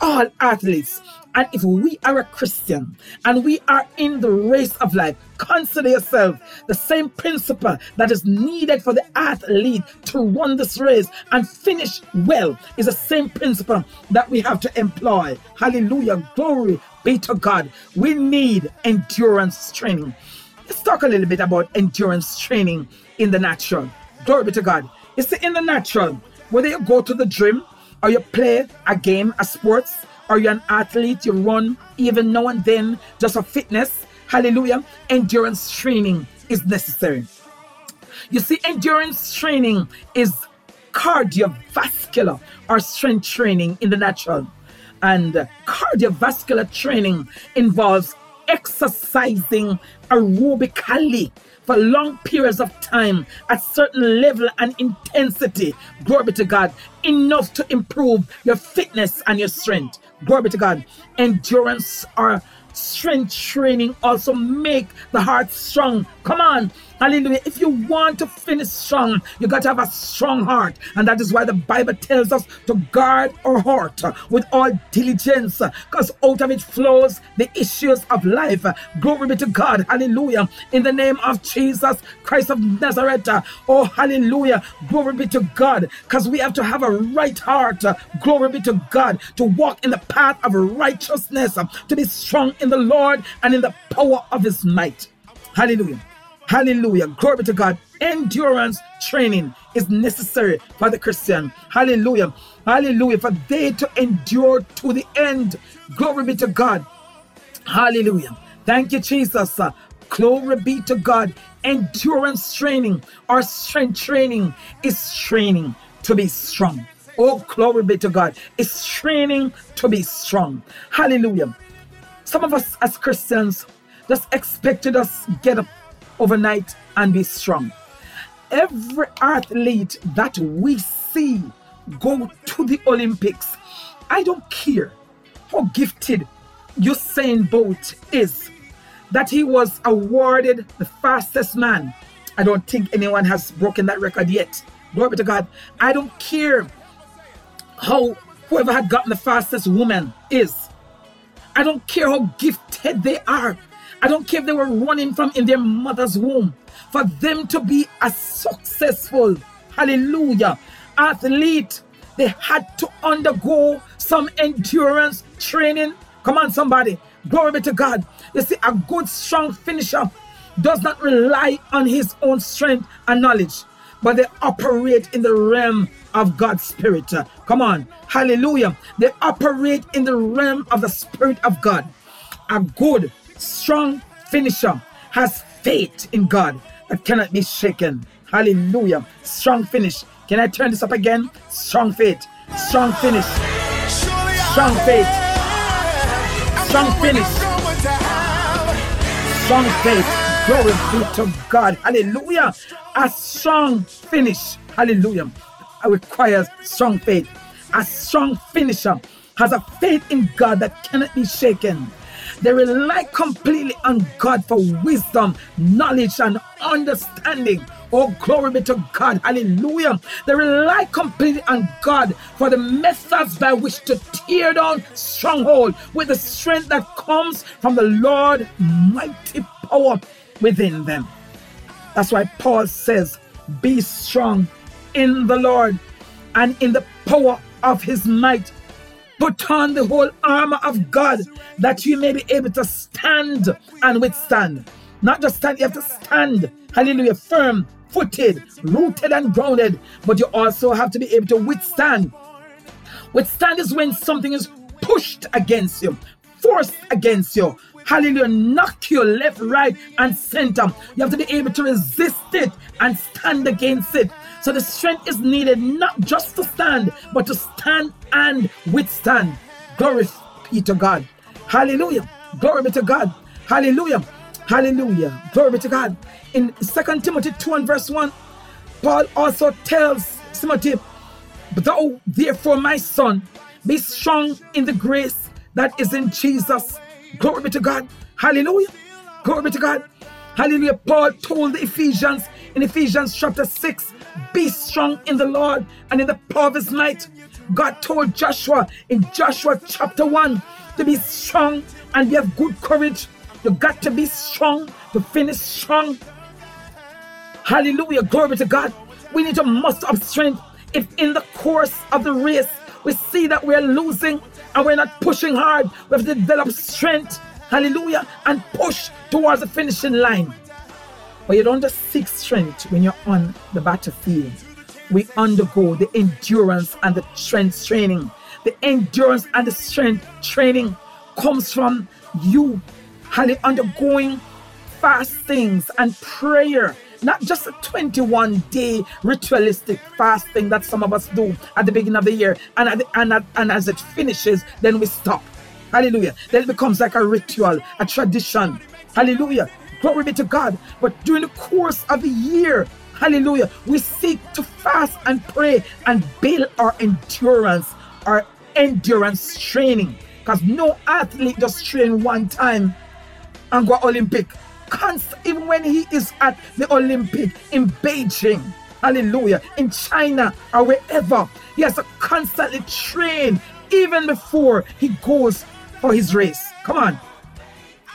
All athletes and if we are a Christian and we are in the race of life, consider yourself the same principle that is needed for the athlete to run this race and finish well is the same principle that we have to employ. Hallelujah. Glory be to God. We need endurance training. Let's talk a little bit about endurance training in the natural. Glory be to God. See, in the natural, whether you go to the gym or you play a game, a sports, or you're an athlete? You run even now and then just for fitness. Hallelujah. Endurance training is necessary. You see, endurance training is cardiovascular or strength training in the natural. And cardiovascular training involves exercising aerobically for long periods of time at certain level and intensity. Glory be to God. Enough to improve your fitness and your strength. Glory be to God. Endurance or strength training also make the heart strong. Come on. Hallelujah. If you want to finish strong, you got to have a strong heart. And that is why the Bible tells us to guard our heart with all diligence, because out of it flows the issues of life. Glory be to God. Hallelujah. In the name of Jesus Christ of Nazareth. Oh, hallelujah. Glory be to God. Because we have to have a right heart. Glory be to God. To walk in the path of righteousness. To be strong in the Lord and in the power of his might. Hallelujah. Hallelujah. Glory be to God. Endurance training is necessary for the Christian. Hallelujah. Hallelujah. For they to endure to the end. Glory be to God. Hallelujah. Thank you, Jesus. Glory be to God. Endurance training or strength training is training to be strong. Oh, glory be to God. It's training to be strong. Hallelujah. Some of us as Christians just expected us to get up overnight and be strong. Every athlete that we see go to the Olympics, I don't care how gifted Usain Bolt is, that he was awarded the fastest man. I don't think anyone has broken that record yet. Glory to God. I don't care how whoever had gotten the fastest woman is. I don't care how gifted they are. I don't care if they were running from in their mother's womb. For them to be a successful, hallelujah, athlete, they had to undergo some endurance training. Come on, somebody. Glory be to God. You see, a good, strong finisher does not rely on his own strength and knowledge, but they operate in the realm of God's Spirit. Come on. Hallelujah. They operate in the realm of the Spirit of God. A good, strong finisher has faith in God that cannot be shaken. Hallelujah. Strong finish. Can I turn this up again? Strong faith. Strong finish. Strong faith. Strong finish. Strong faith. Glory be to God. Hallelujah. A strong finish. Hallelujah. It requires strong faith. A strong finisher has a faith in God that cannot be shaken. They rely completely on God for wisdom, knowledge, and understanding. Oh, glory be to God. Hallelujah. They rely completely on God for the methods by which to tear down stronghold with the strength that comes from the Lord mighty power within them. That's why Paul says, Be strong in the Lord and in the power of his might. Put on the whole armor of God that you may be able to stand and withstand. Not just stand, you have to stand. Hallelujah. Firm, footed, rooted, and grounded. But you also have to be able to withstand. Withstand is when something is pushed against you, forced against you. Hallelujah. Knock you left, right, and center. You have to be able to resist it and stand against it. So the strength is needed not just to stand, but to stand and withstand. Glory be to God. Hallelujah. Glory be to God. Hallelujah. Hallelujah. Glory be to God. In 2 Timothy 2 and verse 1, Paul also tells Timothy, Thou, therefore, my son, be strong in the grace that is in Jesus. Glory be to God. Hallelujah. Glory be to God. Hallelujah. Paul told the Ephesians in Ephesians chapter 6 be strong in the Lord and in the power of his might. God told Joshua in Joshua chapter 1 to be strong and be of good courage. You got to be strong to finish strong. Hallelujah. Glory to God. We need to muster up strength. If in the course of the race we see that we're losing and we're not pushing hard, we have to develop strength. Hallelujah. And push towards the finishing line. But you don't just seek strength when you're on the battlefield. We undergo the endurance and the strength training. The endurance and the strength training comes from you undergoing fastings and prayer. Not just a 21 day ritualistic fasting that some of us do at the beginning of the year, and, at the, and, at- and as it finishes, then we stop. Hallelujah. Then it becomes like a ritual, a tradition. Hallelujah. Glory be to God. But during the course of the year, hallelujah, we seek to fast and pray and build our endurance, our endurance training. Because no athlete just train one time and go Olympic. Const- even when he is at the Olympic in Beijing, hallelujah, in China or wherever, he has to constantly train even before he goes for his race. Come on.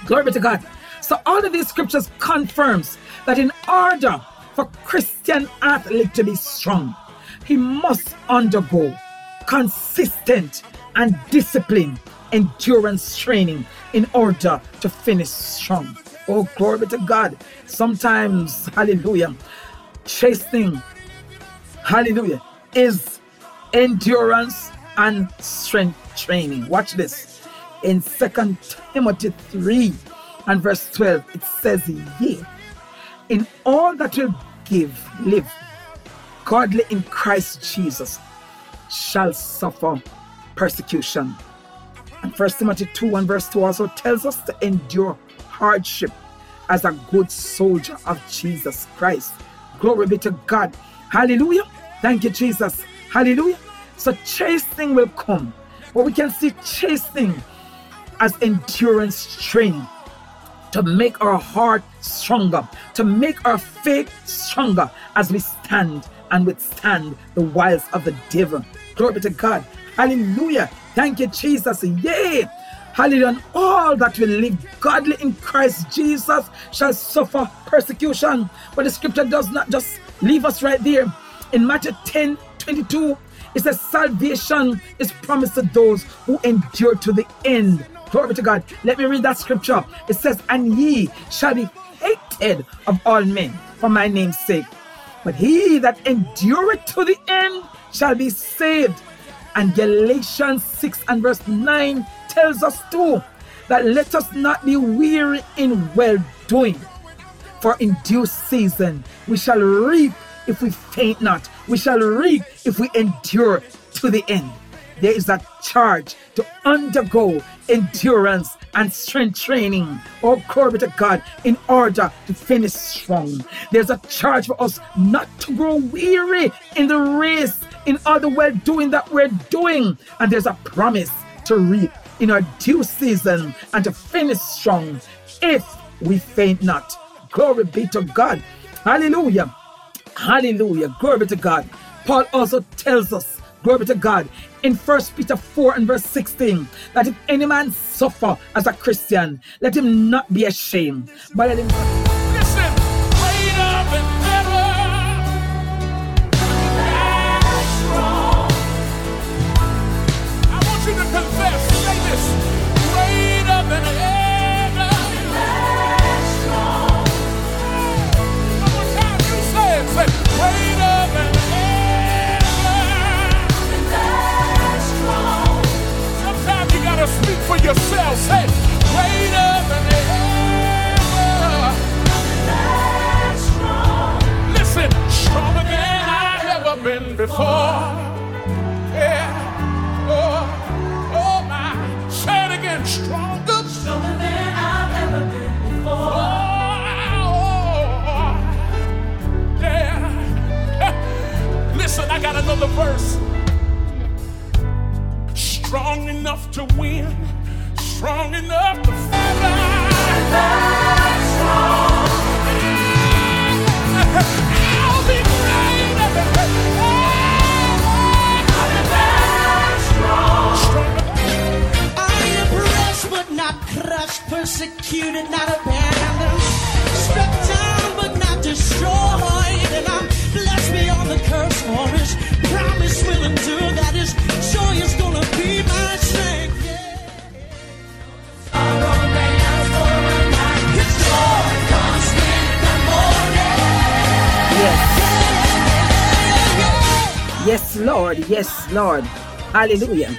Glory be to God. So all of these scriptures confirms that in order for Christian athlete to be strong, he must undergo consistent and disciplined endurance training in order to finish strong. Oh, glory be to God. Sometimes, hallelujah, chasing, hallelujah, is endurance and strength training. Watch this. In Second Timothy 3 and verse 12, it says, Yea, in all that will give, live, godly in Christ Jesus, shall suffer persecution. And First Timothy 2 and verse 2 also tells us to endure hardship as a good soldier of Jesus Christ. Glory be to God. Hallelujah. Thank you, Jesus. Hallelujah. So chasing will come. But we can see chasing as endurance training to make our heart stronger, to make our faith stronger as we stand and withstand the wiles of the devil. Glory to God. Hallelujah. Thank you, Jesus. Yea. Hallelujah. And all that will live godly in Christ Jesus shall suffer persecution. But the scripture does not just leave us right there. In Matthew 10 22, it says, Salvation is promised to those who endure to the end. Glory to God. Let me read that scripture. It says, And ye shall be hated of all men for my name's sake. But he that endureth to the end shall be saved. And Galatians 6 and verse 9 tells us too that let us not be weary in well doing. For in due season we shall reap if we faint not. We shall reap if we endure to the end. There is a charge to undergo endurance and strength training. Oh, glory to God, in order to finish strong. There's a charge for us not to grow weary in the race, in all the well doing that we're doing. And there's a promise to reap in our due season and to finish strong if we faint not. Glory be to God. Hallelujah. Hallelujah. Glory to God. Paul also tells us, glory to God, in 1 Peter 4 and verse 16, that if any man suffer as a Christian, let him not be ashamed, but let him yourself. Say greater than ever. Listen, stronger than I've ever been before. Yeah. Oh, oh my. Say it again, stronger. Stronger than I've ever been before. Oh, yeah. Listen, I got another verse. Strong enough to win, strong enough to fight. I'll be not crushed, persecuted, not abandoned, struck down but not destroyed, and I'm blessed beyond the curse for His promise will endure. That Yes, Lord. Yes, Lord. Hallelujah.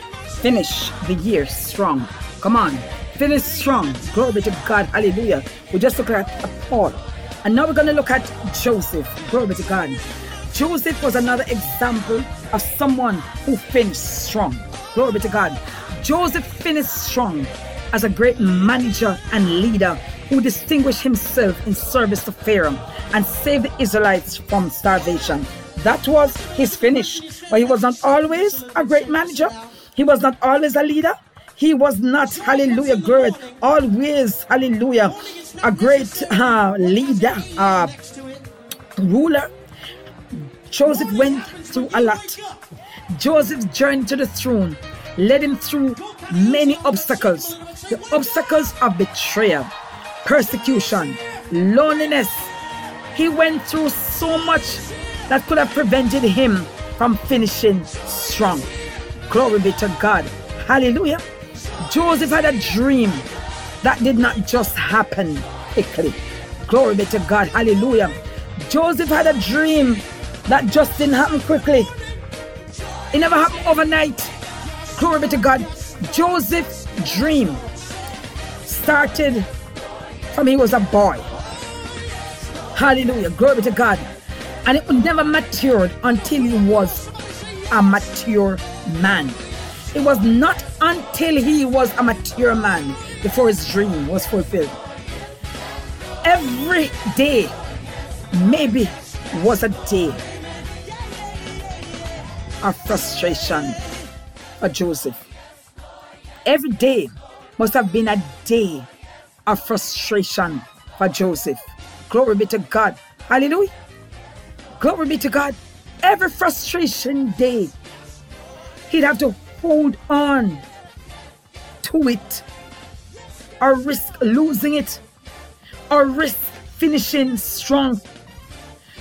Finish the year strong. Come on. Finish strong. Glory to God. Hallelujah. We just looked at Paul. And now we're going to look at Joseph. Glory to God. Joseph was another example of someone who finished strong. Glory to God. Joseph finished strong as a great manager and leader who distinguished himself in service to Pharaoh and saved the Israelites from starvation. That was his finish. But he was not always a great manager. He was not always a leader. He was not, hallelujah, great, always, hallelujah, a great uh, leader, uh, ruler. Joseph went through a lot. Joseph's journey to the throne led him through many obstacles. The obstacles of betrayal, persecution, loneliness. He went through so much that could have prevented him from finishing strong. Glory be to God. Hallelujah. Joseph had a dream that did not just happen quickly. Glory be to God. Hallelujah. Joseph had a dream that just didn't happen quickly. It never happened overnight. Glory be to God. Joseph's dream started from he was a boy. Hallelujah. Glory be to God. And it never matured until he was a mature man. It was not until he was a mature man before his dream was fulfilled. Every day, maybe, was a day of frustration for Joseph. Every day must have been a day of frustration for Joseph. Glory be to God. Hallelujah. Glory be to God. Every frustration day, he'd have to hold on to it or risk losing it or risk finishing strong.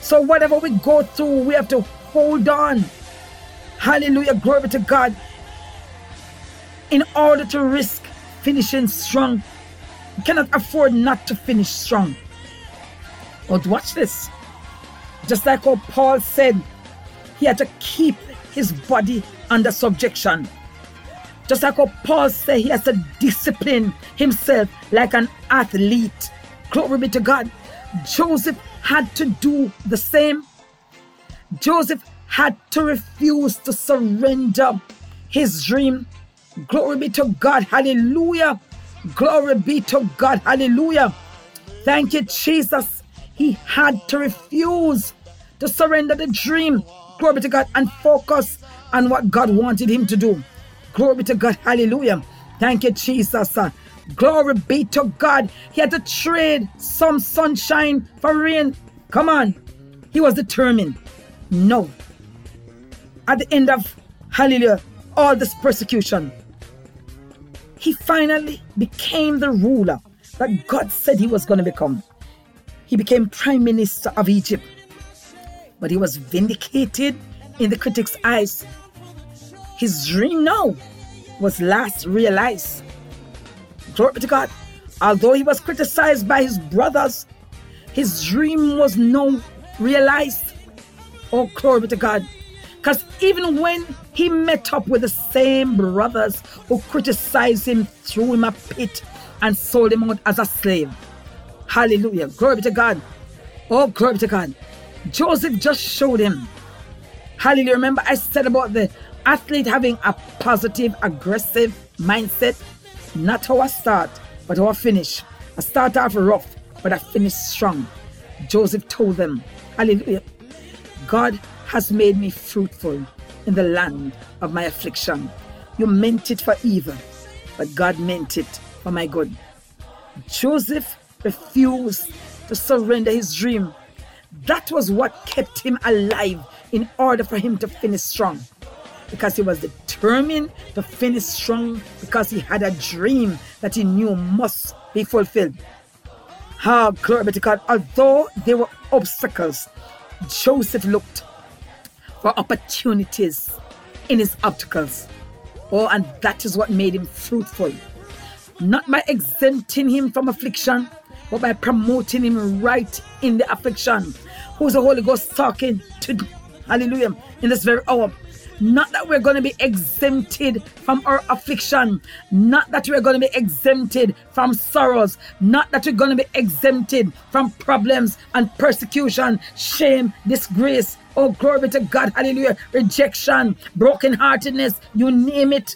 So, whatever we go through, we have to hold on. Hallelujah. Glory to God. In order to risk finishing strong, you cannot afford not to finish strong. But watch this. Just like how Paul said, he had to keep his body under subjection. Just like how Paul said, he has to discipline himself like an athlete. Glory be to God. Joseph had to do the same. Joseph had to refuse to surrender his dream. Glory be to God. Hallelujah. Glory be to God. Hallelujah. Thank you, Jesus. He had to refuse to surrender the dream. Glory to God and focus on what God wanted him to do. Glory to God. Hallelujah. Thank you, Jesus. Glory be to God. He had to trade some sunshine for rain. Come on. He was determined. No. At the end of, hallelujah, all this persecution, he finally became the ruler that God said he was going to become. He became prime minister of Egypt. But he was vindicated in the critics' eyes. His dream now was last realized. Glory to God. Although he was criticized by his brothers, his dream was now realized. Oh, glory to God. Because even when he met up with the same brothers who criticized him, threw him a pit, and sold him out as a slave. Hallelujah. Glory to God. Oh, glory to God. Joseph just showed him. Hallelujah. Remember, I said about the athlete having a positive, aggressive mindset. Not how I start, but I finish. I start off rough, but I finish strong. Joseph told them, Hallelujah. God has made me fruitful in the land of my affliction. You meant it for evil, but God meant it for my good. Joseph refused to surrender his dream. That was what kept him alive in order for him to finish strong because he was determined to finish strong because he had a dream that he knew must be fulfilled. How glory be to God. Although there were obstacles, Joseph looked for opportunities in his obstacles. Oh, and that is what made him fruitful. Not by exempting him from affliction, but by promoting him right in the affliction. Who's the Holy Ghost talking to? Hallelujah. In this very hour. Not that we're going to be exempted from our affliction. Not that we're going to be exempted from sorrows. Not that we're going to be exempted from problems and persecution, shame, disgrace. Oh, glory to God. Hallelujah. Rejection, brokenheartedness, you name it.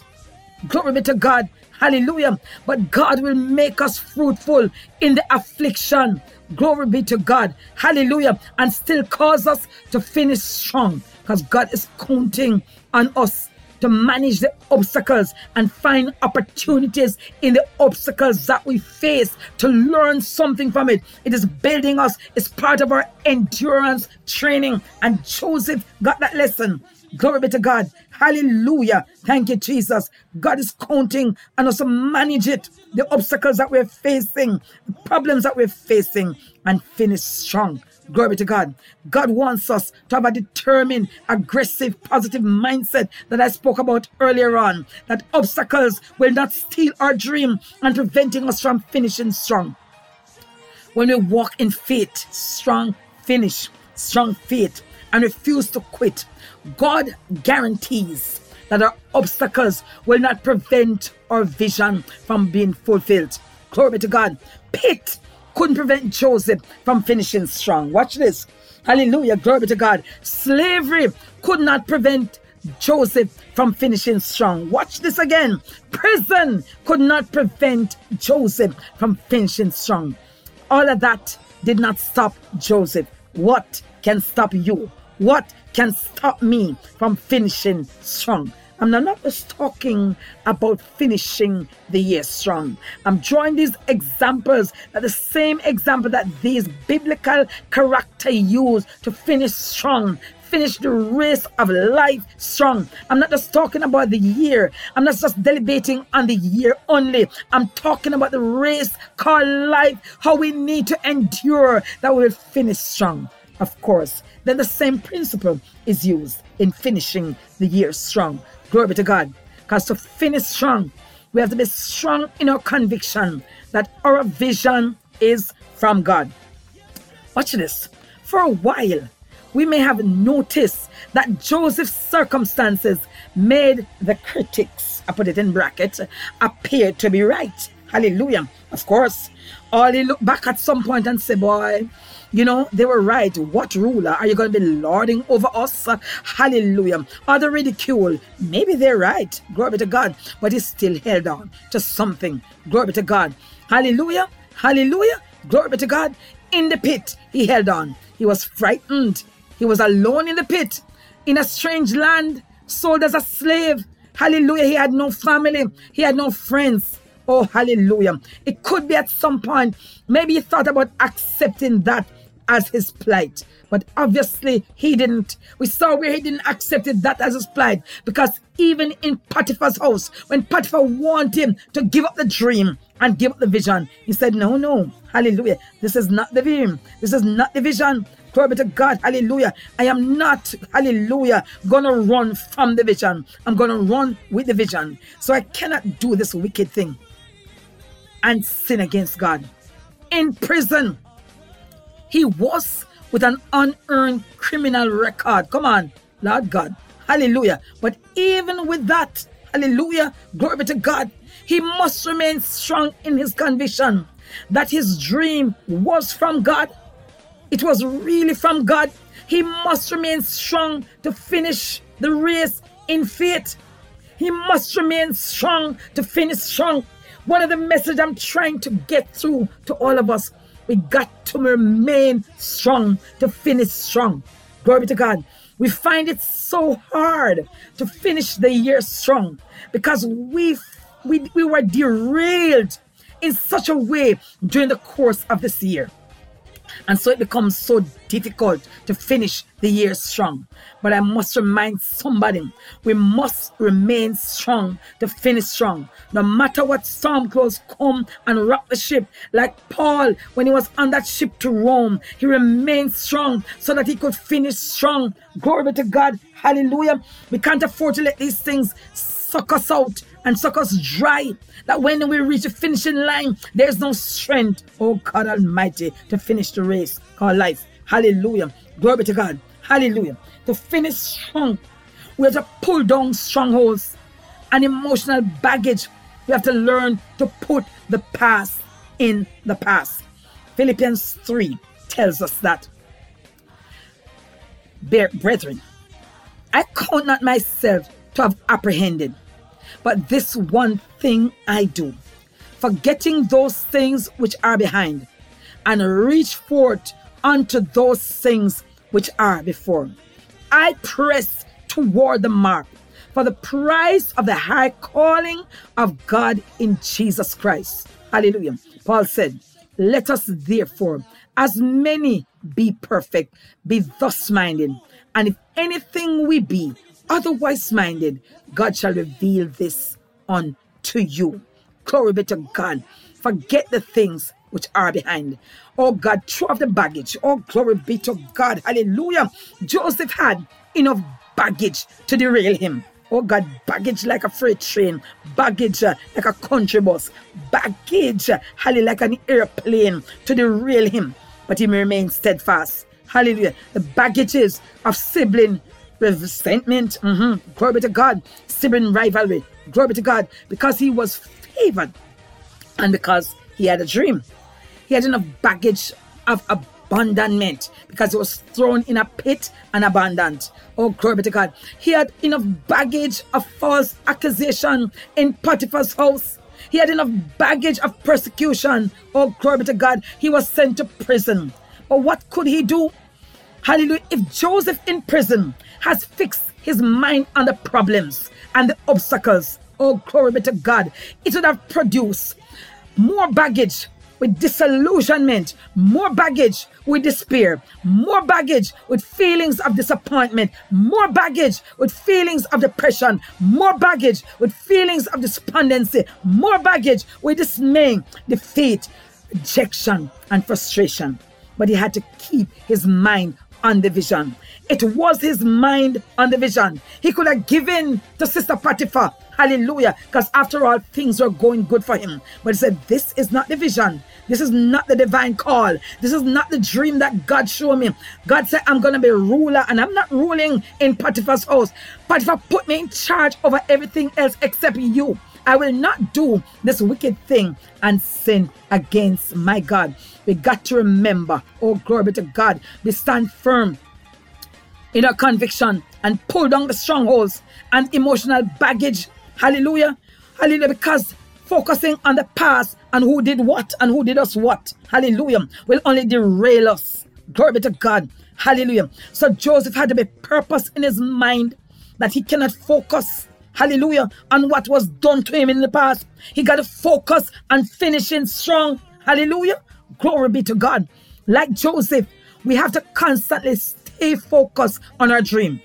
Glory be to God. Hallelujah. But God will make us fruitful in the affliction. Glory be to God. Hallelujah. And still cause us to finish strong because God is counting on us to manage the obstacles and find opportunities in the obstacles that we face to learn something from it. It is building us, it's part of our endurance training. And Joseph got that lesson. Glory be to God. Hallelujah. Thank you, Jesus. God is counting and also manage it, the obstacles that we're facing, the problems that we're facing, and finish strong. Glory to God. God wants us to have a determined, aggressive, positive mindset that I spoke about earlier on. That obstacles will not steal our dream and preventing us from finishing strong. When we walk in faith, strong finish, strong faith, and refuse to quit, God guarantees that our obstacles will not prevent our vision from being fulfilled. Glory to God. Pit couldn't prevent Joseph from finishing strong. Watch this. Hallelujah. Glory to God. Slavery could not prevent Joseph from finishing strong. Watch this again. Prison could not prevent Joseph from finishing strong. All of that did not stop Joseph. What can stop you? What can stop me from finishing strong? I'm not just talking about finishing the year strong. I'm drawing these examples that the same example that these biblical character use to finish strong, finish the race of life strong. I'm not just talking about the year. I'm not just deliberating on the year only. I'm talking about the race called life, how we need to endure that we will finish strong. Of course, then the same principle is used in finishing the year strong. Glory be to God. Because to finish strong, we have to be strong in our conviction that our vision is from God. Watch this. For a while, we may have noticed that Joseph's circumstances made the critics, I put it in brackets, appear to be right. Hallelujah. Of course, all they look back at some point and say, boy, you know, they were right. What ruler are you going to be lording over us? Hallelujah. Or the ridicule. Maybe they're right. Glory be to God. But he still held on to something. Glory be to God. Hallelujah. Hallelujah. Glory be to God. In the pit, he held on. He was frightened. He was alone in the pit, in a strange land, sold as a slave. Hallelujah. He had no family, he had no friends. Oh, hallelujah. It could be at some point, maybe he thought about accepting that as his plight. But obviously, he didn't. We saw where he didn't accept that as his plight because even in Potiphar's house, when Potiphar warned him to give up the dream and give up the vision, he said, No, no, hallelujah. This is not the dream. This is not the vision. Glory to God, hallelujah. I am not, hallelujah, gonna run from the vision. I'm gonna run with the vision. So I cannot do this wicked thing and sin against God. In prison, he was with an unearned criminal record. Come on, Lord God. Hallelujah. But even with that, hallelujah, glory to God, he must remain strong in his conviction that his dream was from God. It was really from God. He must remain strong to finish the race in faith. He must remain strong to finish strong. One of the message I'm trying to get through to all of us, we got to remain strong to finish strong. Glory be to God. We find it so hard to finish the year strong because we we, we were derailed in such a way during the course of this year. And so it becomes so difficult to finish the year strong. But I must remind somebody we must remain strong to finish strong. No matter what storm clouds come and rock the ship, like Paul when he was on that ship to Rome, he remained strong so that he could finish strong. Glory to God. Hallelujah. We can't afford to let these things suck us out and suck us dry. That when we reach the finishing line, there's no strength, oh God Almighty, to finish the race called life. Hallelujah. Glory to God. Hallelujah. To finish strong, we have to pull down strongholds and emotional baggage. We have to learn to put the past in the past. Philippians 3 tells us that. Brethren, I count not myself to have apprehended but this one thing I do, forgetting those things which are behind, and reach forth unto those things which are before. I press toward the mark for the prize of the high calling of God in Jesus Christ. Hallelujah. Paul said, Let us therefore, as many be perfect, be thus minded, and if anything we be, otherwise minded, God shall reveal this unto you. Glory be to God. Forget the things which are behind. Oh God, throw off the baggage. Oh, glory be to God. Hallelujah. Joseph had enough baggage to derail him. Oh God, baggage like a freight train, baggage uh, like a country bus, baggage, uh, hallelujah, like an airplane to derail him. But he remained steadfast. Hallelujah. The baggages of sibling resentment, mhm, glory be to God, sibling rivalry, glory be to God, because he was favored and because he had a dream. He had enough baggage of abandonment because he was thrown in a pit and abandoned. Oh, glory be to God. He had enough baggage of false accusation in Potiphar's house. He had enough baggage of persecution. Oh, glory be to God. He was sent to prison. But what could he do? Hallelujah. If Joseph in prison has fixed his mind on the problems and the obstacles, oh, glory be to God, it would have produced more baggage with disillusionment, more baggage with despair, more baggage with feelings of disappointment, more baggage with feelings of depression, more baggage with feelings of despondency, more baggage with dismay, defeat, rejection, and frustration. But he had to keep his mind on the vision. It was his mind on the vision. He could have given to Sister Potiphar Hallelujah. Because after all, things were going good for him. But he said, This is not the vision. This is not the divine call. This is not the dream that God showed me. God said, I'm going to be ruler and I'm not ruling in Potiphar's house. Potiphar put me in charge over everything else except you. I will not do this wicked thing and sin against my God. We got to remember, oh, glory be to God. We stand firm in our conviction and pull down the strongholds and emotional baggage Hallelujah. Hallelujah. Because focusing on the past and who did what and who did us what. Hallelujah. Will only derail us. Glory be to God. Hallelujah. So Joseph had to be purpose in his mind that he cannot focus. Hallelujah. On what was done to him in the past. He got to focus on finishing strong. Hallelujah. Glory be to God. Like Joseph, we have to constantly stay focused on our dream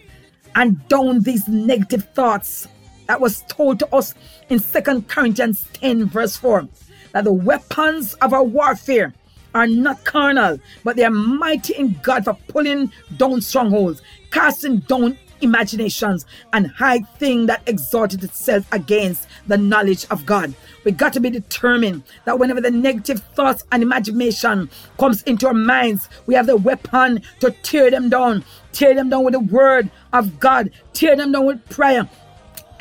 and down these negative thoughts that was told to us in Second Corinthians 10, verse 4, that the weapons of our warfare are not carnal, but they are mighty in God for pulling down strongholds, casting down imaginations, and high thing that exalted itself against the knowledge of God. We got to be determined that whenever the negative thoughts and imagination comes into our minds, we have the weapon to tear them down. Tear them down with the word of God. Tear them down with prayer.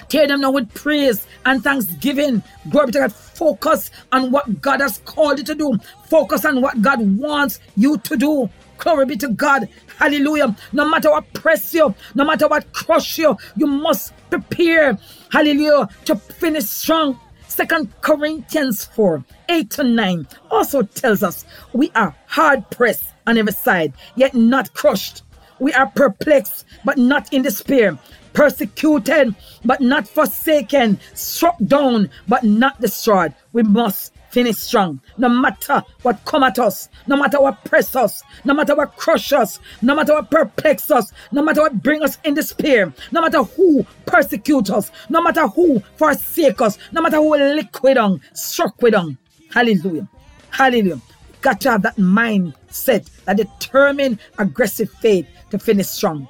Tear them down with praise and thanksgiving. Glory to God. Focus on what God has called you to do. Focus on what God wants you to do. Glory be to God. Hallelujah. No matter what press you, no matter what crush you, you must prepare. Hallelujah. To finish strong. Second Corinthians 4 8 to 9 also tells us we are hard pressed on every side, yet not crushed. We are perplexed, but not in despair persecuted but not forsaken, struck down but not destroyed. We must finish strong. No matter what come at us, no matter what press us, no matter what crush us, no matter what perplex us, no matter what bring us in despair, no matter who persecute us, no matter who forsake us, no matter who liquid on, struck with on. Hallelujah. Hallelujah. Got to have that mindset, that determined, aggressive faith to finish strong.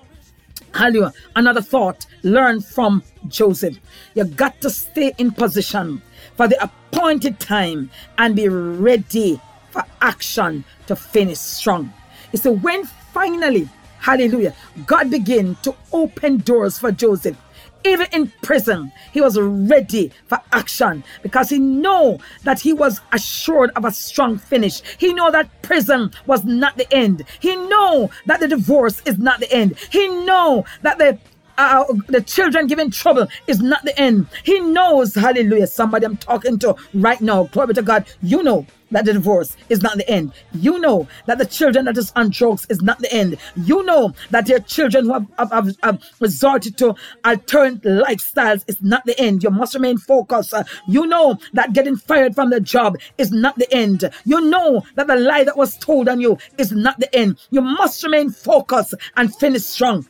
Hallelujah. Another thought, learn from Joseph. You got to stay in position for the appointed time and be ready for action to finish strong. You see, when finally, hallelujah, God began to open doors for Joseph, even in prison, he was ready for action because he knew that he was assured of a strong finish. He knew that prison was not the end. He knew that the divorce is not the end. He knew that the uh, the children giving trouble is not the end. He knows, hallelujah. Somebody I'm talking to right now, glory to God. You know that the divorce is not the end. You know that the children that is on drugs is not the end. You know that your children who have, have, have, have resorted to alternative lifestyles is not the end. You must remain focused. You know that getting fired from the job is not the end. You know that the lie that was told on you is not the end. You must remain focused and finish strong.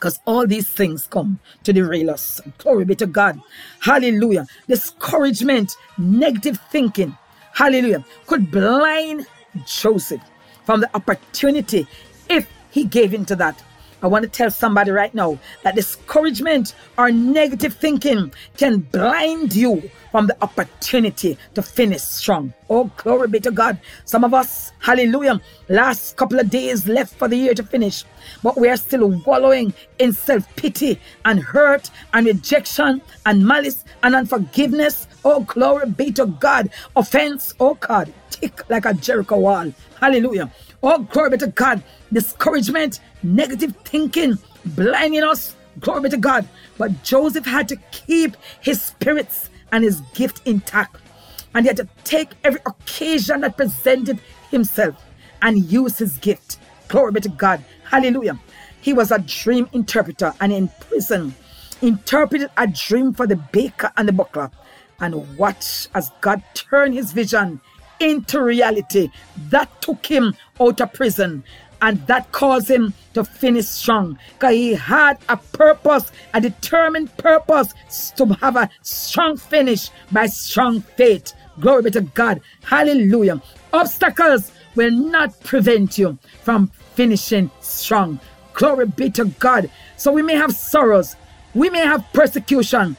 Because all these things come to derail us. Glory be to God. Hallelujah. Discouragement, negative thinking, hallelujah, could blind Joseph from the opportunity if he gave into that. I want to tell somebody right now that discouragement or negative thinking can blind you from the opportunity to finish strong. Oh, glory be to God. Some of us, hallelujah, last couple of days left for the year to finish, but we are still wallowing in self pity and hurt and rejection and malice and unforgiveness. Oh, glory be to God. Offense, oh God, tick like a Jericho wall. Hallelujah. Oh, glory be to God. Discouragement, negative thinking, blinding us. Glory be to God. But Joseph had to keep his spirits and his gift intact. And he had to take every occasion that presented himself and use his gift. Glory be to God. Hallelujah. He was a dream interpreter and in prison interpreted a dream for the baker and the buckler. And watch as God turned his vision into reality. That took him out of prison and that caused him to finish strong because he had a purpose, a determined purpose to have a strong finish by strong faith. Glory be to God. Hallelujah. Obstacles will not prevent you from finishing strong. Glory be to God. So we may have sorrows, we may have persecution,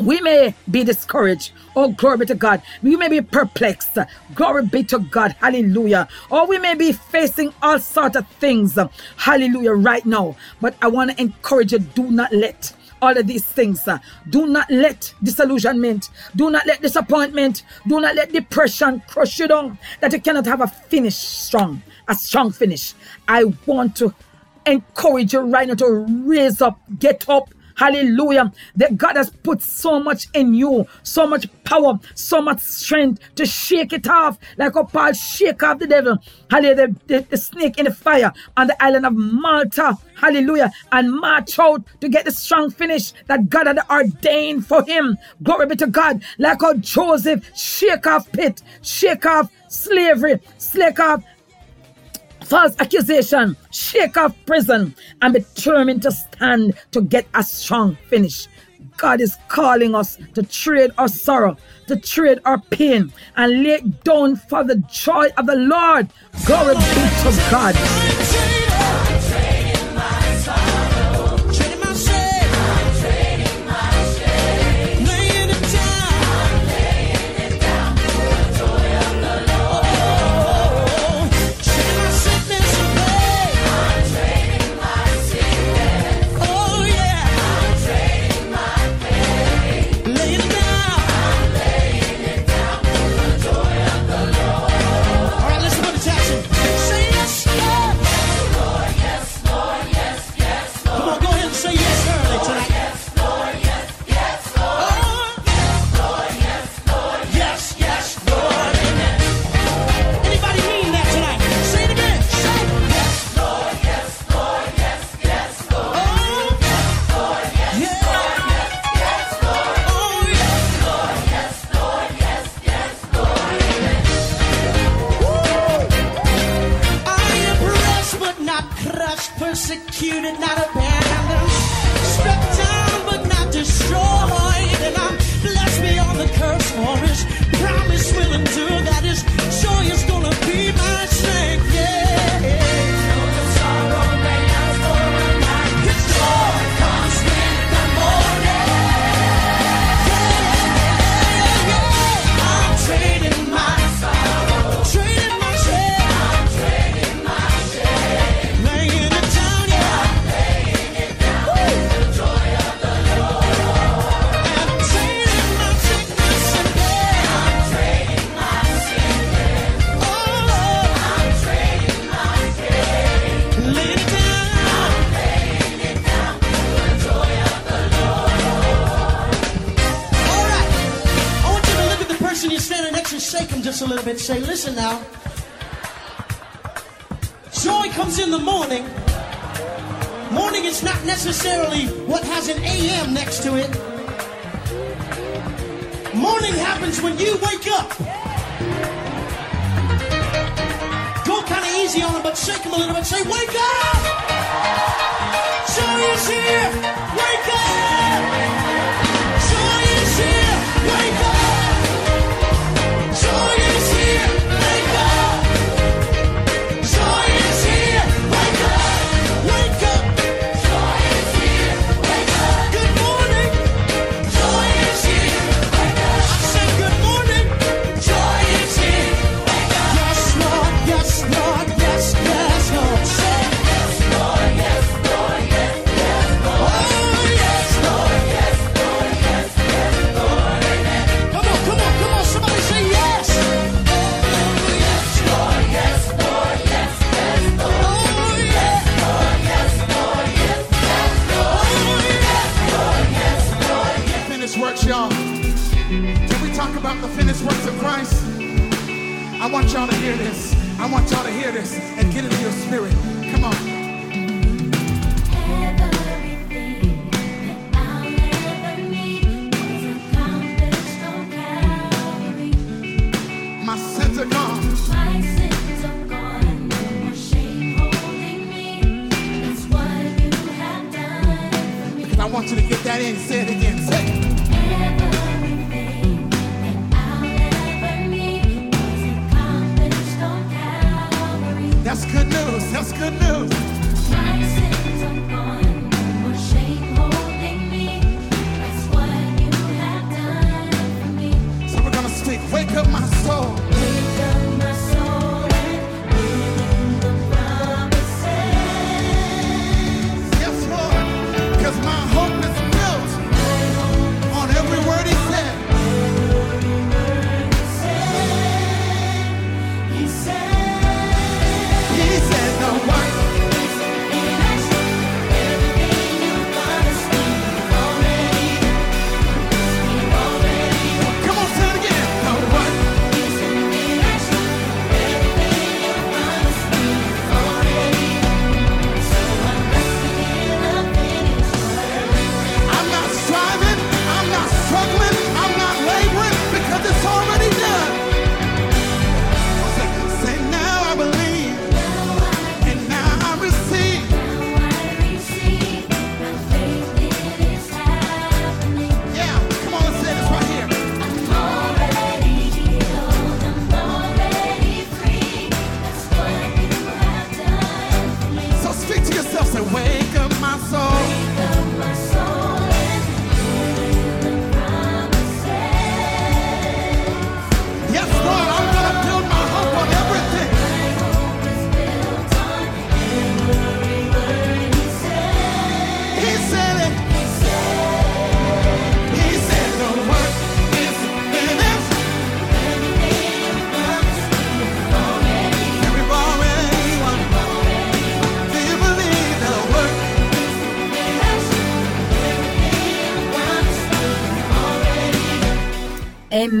we may be discouraged. Oh, glory be to God. We may be perplexed. Glory be to God. Hallelujah. Or we may be facing all sorts of things. Hallelujah. Right now. But I want to encourage you do not let all of these things. uh, do not let disillusionment, do not let disappointment, do not let depression crush you down that you cannot have a finish strong, a strong finish. I want to encourage you right now to raise up, get up. Hallelujah. That God has put so much in you, so much power, so much strength to shake it off. Like a Paul shake off the devil. Hallelujah. The, the- the snake in the fire on the island of Malta. Hallelujah. And march out to get the strong finish that God had ordained for him. Glory be to God. Like how Joseph shake off pit, shake off slavery, shake off false accusation, shake off prison, and be determined to stand to get a strong finish. God is calling us to trade our sorrow, to trade our pain, and lay down for the joy of the Lord. Glory be to God. To, shake them just a little bit. Say, listen now. Joy comes in the morning. Morning is not necessarily what has an AM next to it. Morning happens when you wake up. Go kind of easy on them, but shake them a little bit. Say, wake up! Joy is here. Wake up. Want y'all to hear this. I want y'all to hear this and get into your spirit. Come on. I want you to get that in. Say it again.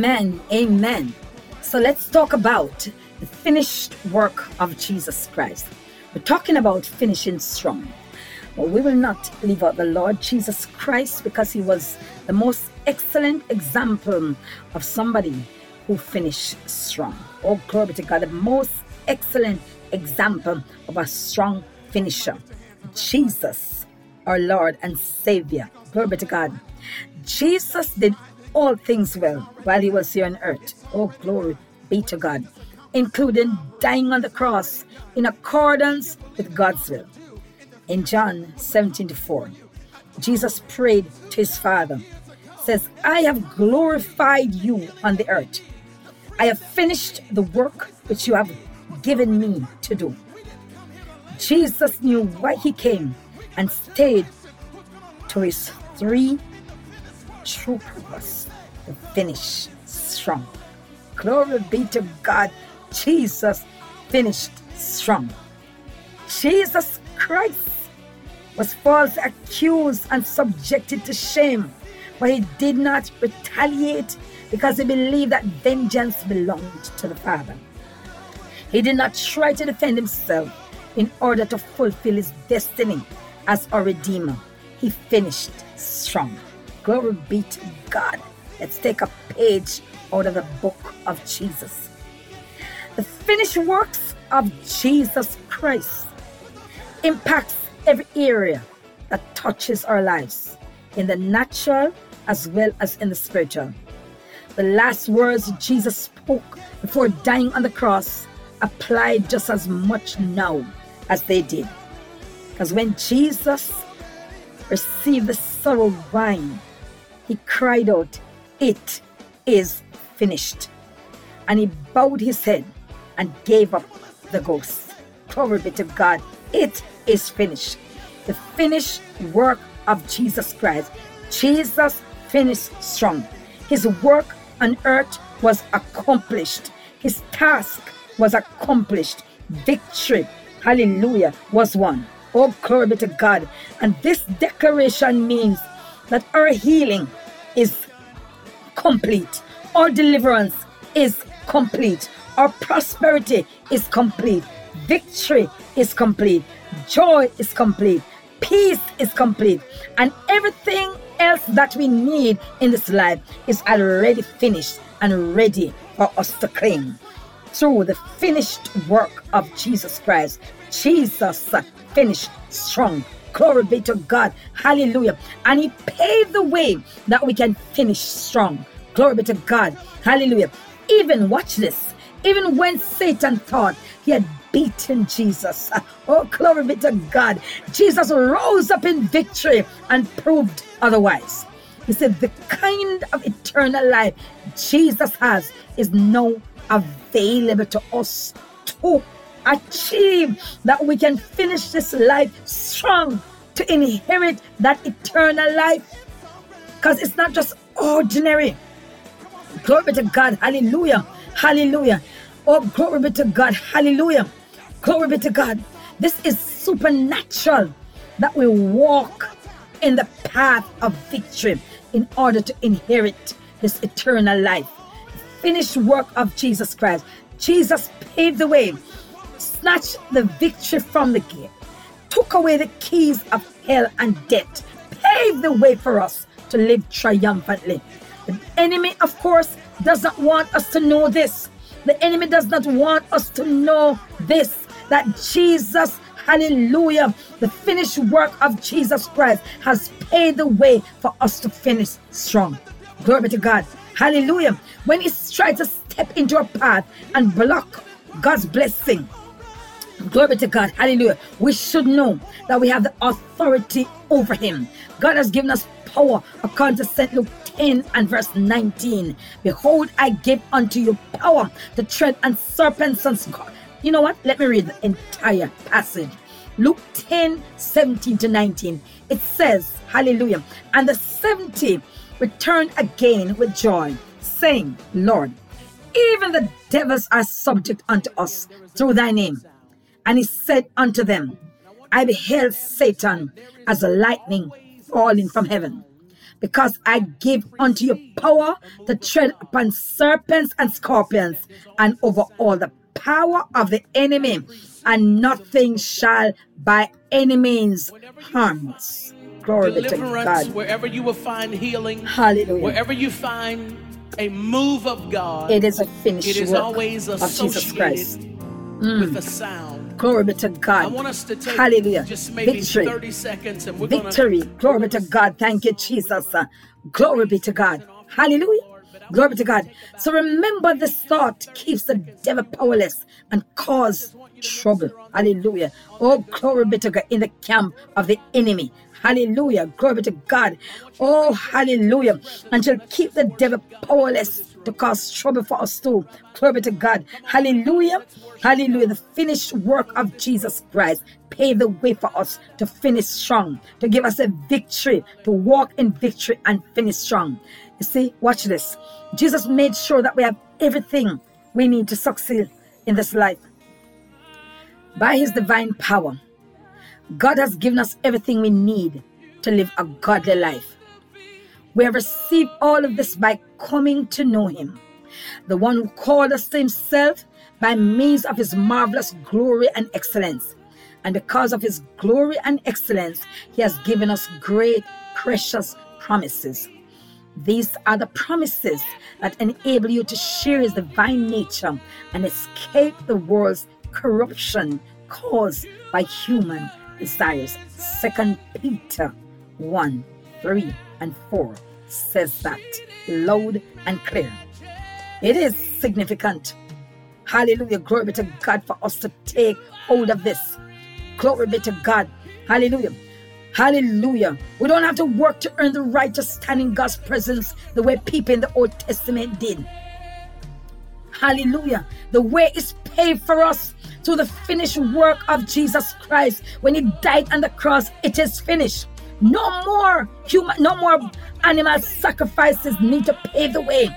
Amen. Amen. So let's talk about the finished work of Jesus Christ. We're talking about finishing strong. But we will not leave out the Lord Jesus Christ because he was the most excellent example of somebody who finished strong. Oh, glory to God, the most excellent example of a strong finisher. Jesus, our Lord and Savior. Glory to God. Jesus did all things well while he was here on earth. Oh, glory be to God, including dying on the cross in accordance with God's will. In John 17 to 4, Jesus prayed to his Father, says, I have glorified you on the earth. I have finished the work which you have given me to do. Jesus knew why he came and stayed to his three true purpose to finish strong. Glory be to God. Jesus finished strong. Jesus Christ was falsely accused and subjected to shame, but he did not retaliate because he believed that vengeance belonged to the Father. He did not try to defend himself in order to fulfill his destiny as our Redeemer. He finished strong. Glory be to God. Let's take a page out of the book of Jesus. The finished works of Jesus Christ impacts every area that touches our lives in the natural as well as in the spiritual. The last words Jesus spoke before dying on the cross apply just as much now as they did. Because when Jesus received the sorrow wine, he cried out, It is finished. And he bowed his head and gave up the ghost. Glory be to God. It is finished. The finished work of Jesus Christ. Jesus finished strong. His work on earth was accomplished. His task was accomplished. Victory, hallelujah, was won. Oh, glory be to God. And this declaration means that our healing is complete. Our deliverance is complete. Our prosperity is complete. Victory is complete. Joy is complete. Peace is complete. And everything else that we need in this life is already finished and ready for us to claim. Through the finished work of Jesus Christ, Jesus finished strong. Glory be to God. Hallelujah. And He paved the way that we can finish strong. Glory be to God. Hallelujah. Even, watch this, even when Satan thought he had beaten Jesus, oh, glory be to God, Jesus rose up in victory and proved otherwise. He said, The kind of eternal life Jesus has is now available to us to achieve that we can finish this life strong to inherit that eternal life. Because it's not just ordinary. Glory be to God. Hallelujah. Hallelujah. Oh, glory be to God. Hallelujah. Glory be to God. This is supernatural that we walk in the path of victory in order to inherit this eternal life. Finished work of Jesus Christ. Jesus paved the way, snatched the victory from the gate, took away the keys of hell and death, paved the way for us to live triumphantly. The enemy, of course, does not want us to know this. The enemy does not want us to know this that Jesus, hallelujah, the finished work of Jesus Christ has paved the way for us to finish strong. Glory to God. Hallelujah. When he tries to step into a path and block God's blessing, Glory to God. Hallelujah. We should know that we have the authority over him. God has given us power according to St. Luke 10 and verse 19. Behold, I give unto you power to tread on serpents and scorpions. You know what? Let me read the entire passage. Luke 10 17 to 19. It says, Hallelujah. And the 70 returned again with joy, saying, Lord, even the devils are subject unto us through thy name. And he said unto them, I beheld Satan as a lightning falling from heaven, because I give unto you power to tread upon serpents and scorpions, and over all the power of the enemy, and nothing shall by any means harm us. Glory Deliverance, God. wherever you will find healing, Hallelujah. wherever you find a move of God, It is a finished it is work always of Jesus associated Christ. with mm. a sound. Glory be to I God. want us to take Hallelujah. just maybe Victory. 30 seconds and we're Victory. Glory be to God. Thank you, Jesus. Uh, Glory be to God. Hallelujah. Glory be to God. So remember this thought keeps the devil powerless and cause trouble. Hallelujah. Oh, glory be to God in the camp of the enemy. Hallelujah. Glory be to God. Oh, hallelujah. And shall keep the devil powerless to cause trouble for us too. Glory to God. Hallelujah. Hallelujah. The finished work of Jesus Christ paved the way for us to finish strong, to give us a victory, to walk in victory and finish strong. You see, watch this. Jesus made sure that we have everything we need to succeed in this life. By his divine power, God has given us everything we need to live a godly life. We have received all of this by coming to know Him, the one who called us to Himself by means of His marvelous glory and excellence. And because of His glory and excellence, He has given us great, precious promises. These are the promises that enable you to share His divine nature and escape the world's corruption caused by human desires. Second Peter 1 3 and 4 says that loud and clear. It is significant. Hallelujah. Glory be to God for us to take hold of this. Glory be to God. Hallelujah. Hallelujah. We don't have to work to earn the right to stand in God's presence the way people in the Old Testament did. Hallelujah. The way is paid for us through the finished work of Jesus Christ. When he died on the cross, it is finished. No more human, no more animal sacrifices need to pave the way.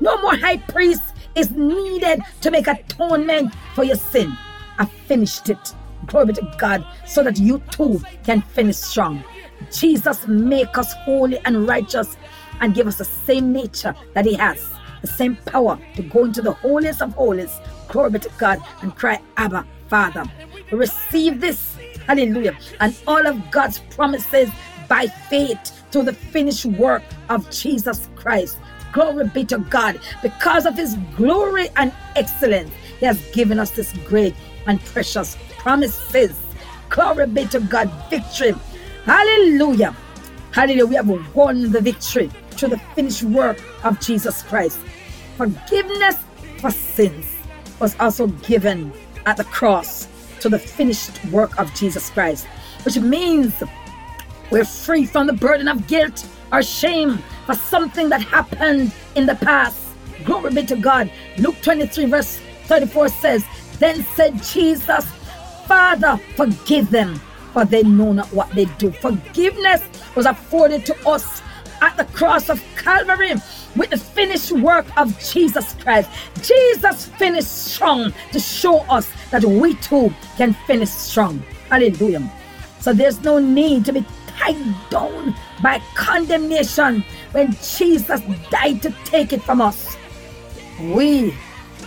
No more high priest is needed to make atonement for your sin. I finished it. Glory to God, so that you too can finish strong. Jesus make us holy and righteous and give us the same nature that he has, the same power to go into the holiest of holies. Glory to God and cry, Abba, Father. Receive this, hallelujah, and all of God's promises by faith to the finished work of Jesus Christ. Glory be to God. Because of his glory and excellence, he has given us this great and precious promises. Glory be to God. Victory. Hallelujah. Hallelujah. We have won the victory through the finished work of Jesus Christ. Forgiveness for sins was also given at the cross to the finished work of Jesus Christ, which means we're free from the burden of guilt or shame for something that happened in the past. Glory be to God. Luke 23, verse 34 says, Then said Jesus, Father, forgive them, for they know not what they do. Forgiveness was afforded to us at the cross of Calvary with the finished work of Jesus Christ. Jesus finished strong to show us that we too can finish strong. Hallelujah. So there's no need to be tied down by condemnation when Jesus died to take it from us. We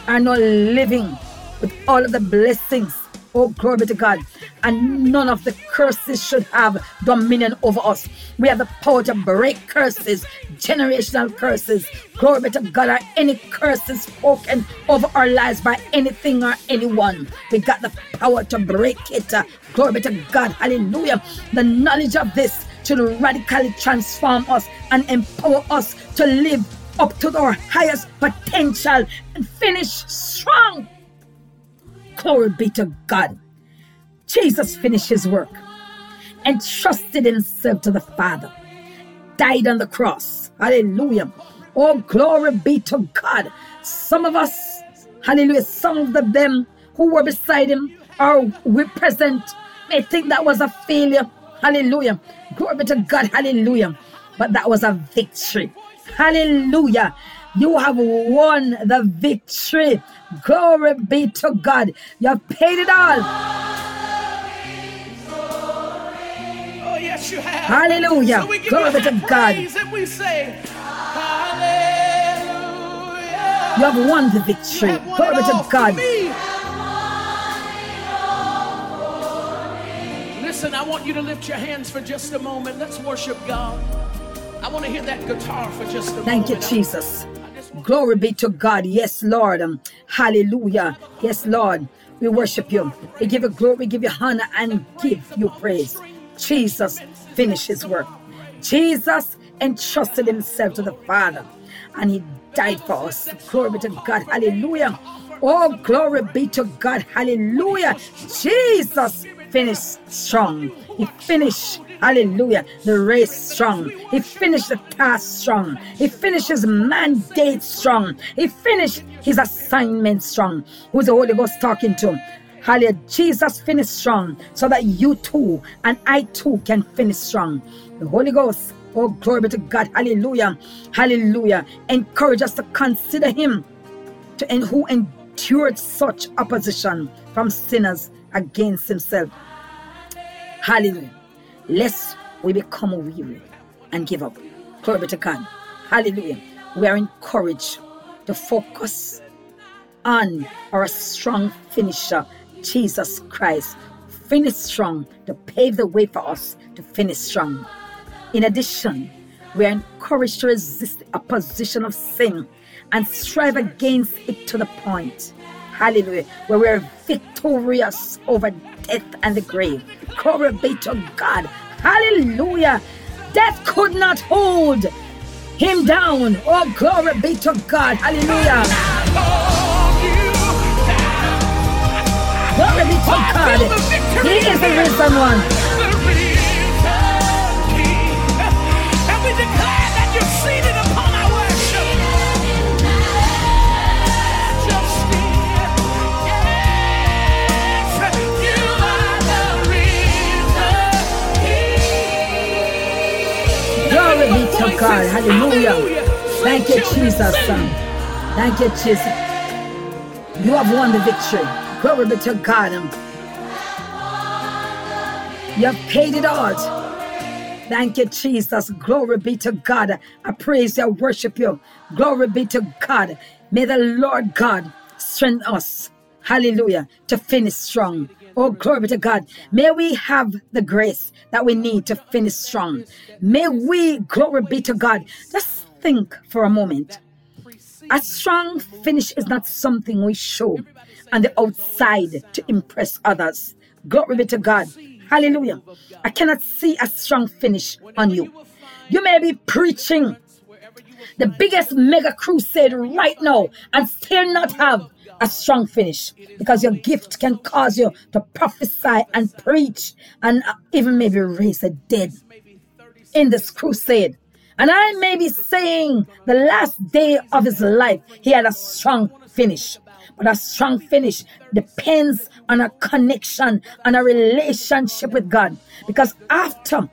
are not living with all of the blessings. Oh, glory be to God. And none of the curses should have dominion over us. We have the power to break curses, generational curses. Glory be to God. Or any curses spoken over our lives by anything or anyone. We got the power to break it. Glory be to God. Hallelujah. The knowledge of this should radically transform us and empower us to live up to our highest potential and finish strong. Glory be to God. Jesus finished his work and trusted himself to the Father. Died on the cross. Hallelujah. Oh, glory be to God. Some of us, hallelujah, some of them who were beside him or were present may think that was a failure. Hallelujah. Glory be to God. Hallelujah. But that was a victory. Hallelujah. You have won the victory. Glory be to God. You have paid it all. Oh, yes, you have. Hallelujah. So Glory be to God. praise and we say, Hallelujah. You have won the victory. won Glory be to God. Listen, I want you to lift your hands for just a moment. Let's worship God. I want to hear that guitar for just a moment. Thank you, Jesus. Glory be to God. Yes, Lord. Um, hallelujah. Yes, Lord. We worship you. We give you glory, we give you honor, and give you praise. Jesus finished his work. Jesus entrusted himself to the Father, and he died for us. Glory be to God. Hallelujah. Oh, glory be to God. Hallelujah. Jesus finished strong. He finished, hallelujah, the race strong. He finished the task strong. He finished his mandate strong. He finished his assignment strong. Who's the Holy Ghost talking to? Hallelujah. Jesus finished strong so that you too and I too can finish strong. The Holy Ghost, oh, glory be to God. Hallelujah. Hallelujah. Encourage us to consider him to and who endured such opposition from sinners against himself. Hallelujah. Lest we become weary and give up. Glory be to God. Hallelujah. We are encouraged to focus on our strong finisher, Jesus Christ. Finish strong to pave the way for us to finish strong. In addition, we are encouraged to resist opposition of sin and strive against it to the point. Hallelujah. Where we're victorious over death and the grave. Glory be to God. Hallelujah. Death could not hold him down. Oh, glory be to God. Hallelujah. Glory be to God. He is the risen one. To God. Hallelujah. Thank you, Jesus. son. Thank you, Jesus. You have won the victory. Glory be to God. You have paid it all. Thank you, Jesus. Glory be to God. I praise you, I worship you. Glory be to God. May the Lord God strengthen us. Hallelujah. To finish strong. Oh, glory be to God. May we have the grace that we need to finish strong. May we, glory be to God. Just think for a moment. A strong finish is not something we show on the outside to impress others. Glory be to God. Hallelujah. I cannot see a strong finish on you. You may be preaching the biggest mega crusade right now and still not have a strong finish because your gift can cause you to prophesy and preach and uh, even maybe raise the dead in this crusade. And I may be saying the last day of his life, he had a strong finish. But a strong finish depends on a connection and a relationship with God. Because after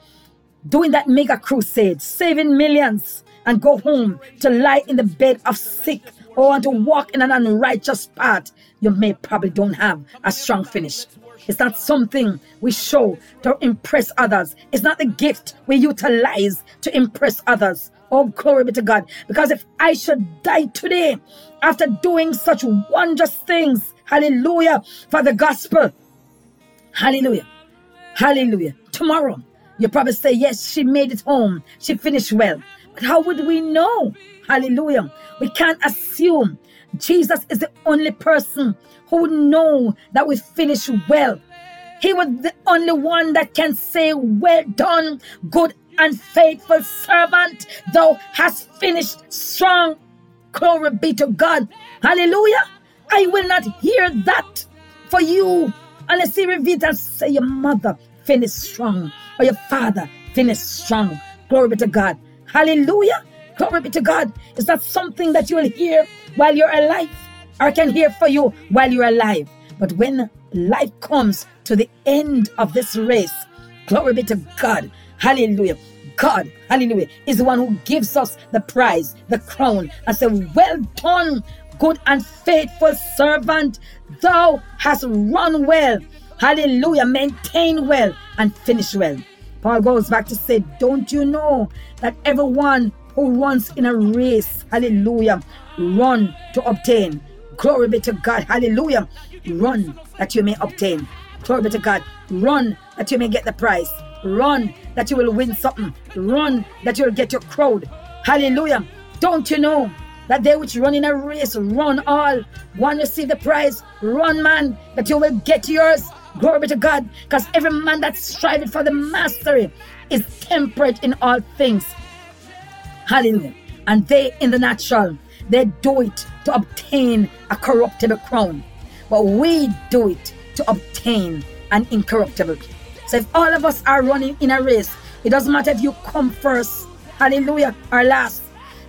doing that mega crusade, saving millions, and go home to lie in the bed of sick or to walk in an unrighteous path, you may probably don't have a strong finish. It's not something we show to impress others. It's not the gift we utilize to impress others. Oh, glory be to God. Because if I should die today after doing such wondrous things, hallelujah, for the gospel, hallelujah, hallelujah, tomorrow, you probably say, yes, she made it home. She finished well. But how would we know? Hallelujah. We can't assume Jesus is the only person who would know that we finish well. He was the only one that can say, Well done, good and faithful servant. Thou hast finished strong. Glory be to God. Hallelujah. I will not hear that for you unless he reveals and say, Your mother finished strong, or your father finished strong. Glory be to God. Hallelujah. Glory be to God. Is that something that you will hear while you're alive? Or can hear for you while you're alive? But when life comes to the end of this race, glory be to God. Hallelujah. God, hallelujah, is the one who gives us the prize, the crown, and say, Well done, good and faithful servant. Thou hast run well. Hallelujah. Maintain well and finish well. Paul goes back to say, Don't you know that everyone who runs in a race, hallelujah, run to obtain? Glory be to God, hallelujah. Run that you may obtain. Glory be to God. Run that you may get the prize. Run that you will win something. Run that you will get your crowd. Hallelujah. Don't you know that they which run in a race run all? One receive the prize. Run, man, that you will get yours. Glory be to God. Because every man that striveth for the mastery is temperate in all things. Hallelujah. And they in the natural, they do it to obtain a corruptible crown. But we do it to obtain an incorruptible. So if all of us are running in a race, it doesn't matter if you come first, hallelujah, or last.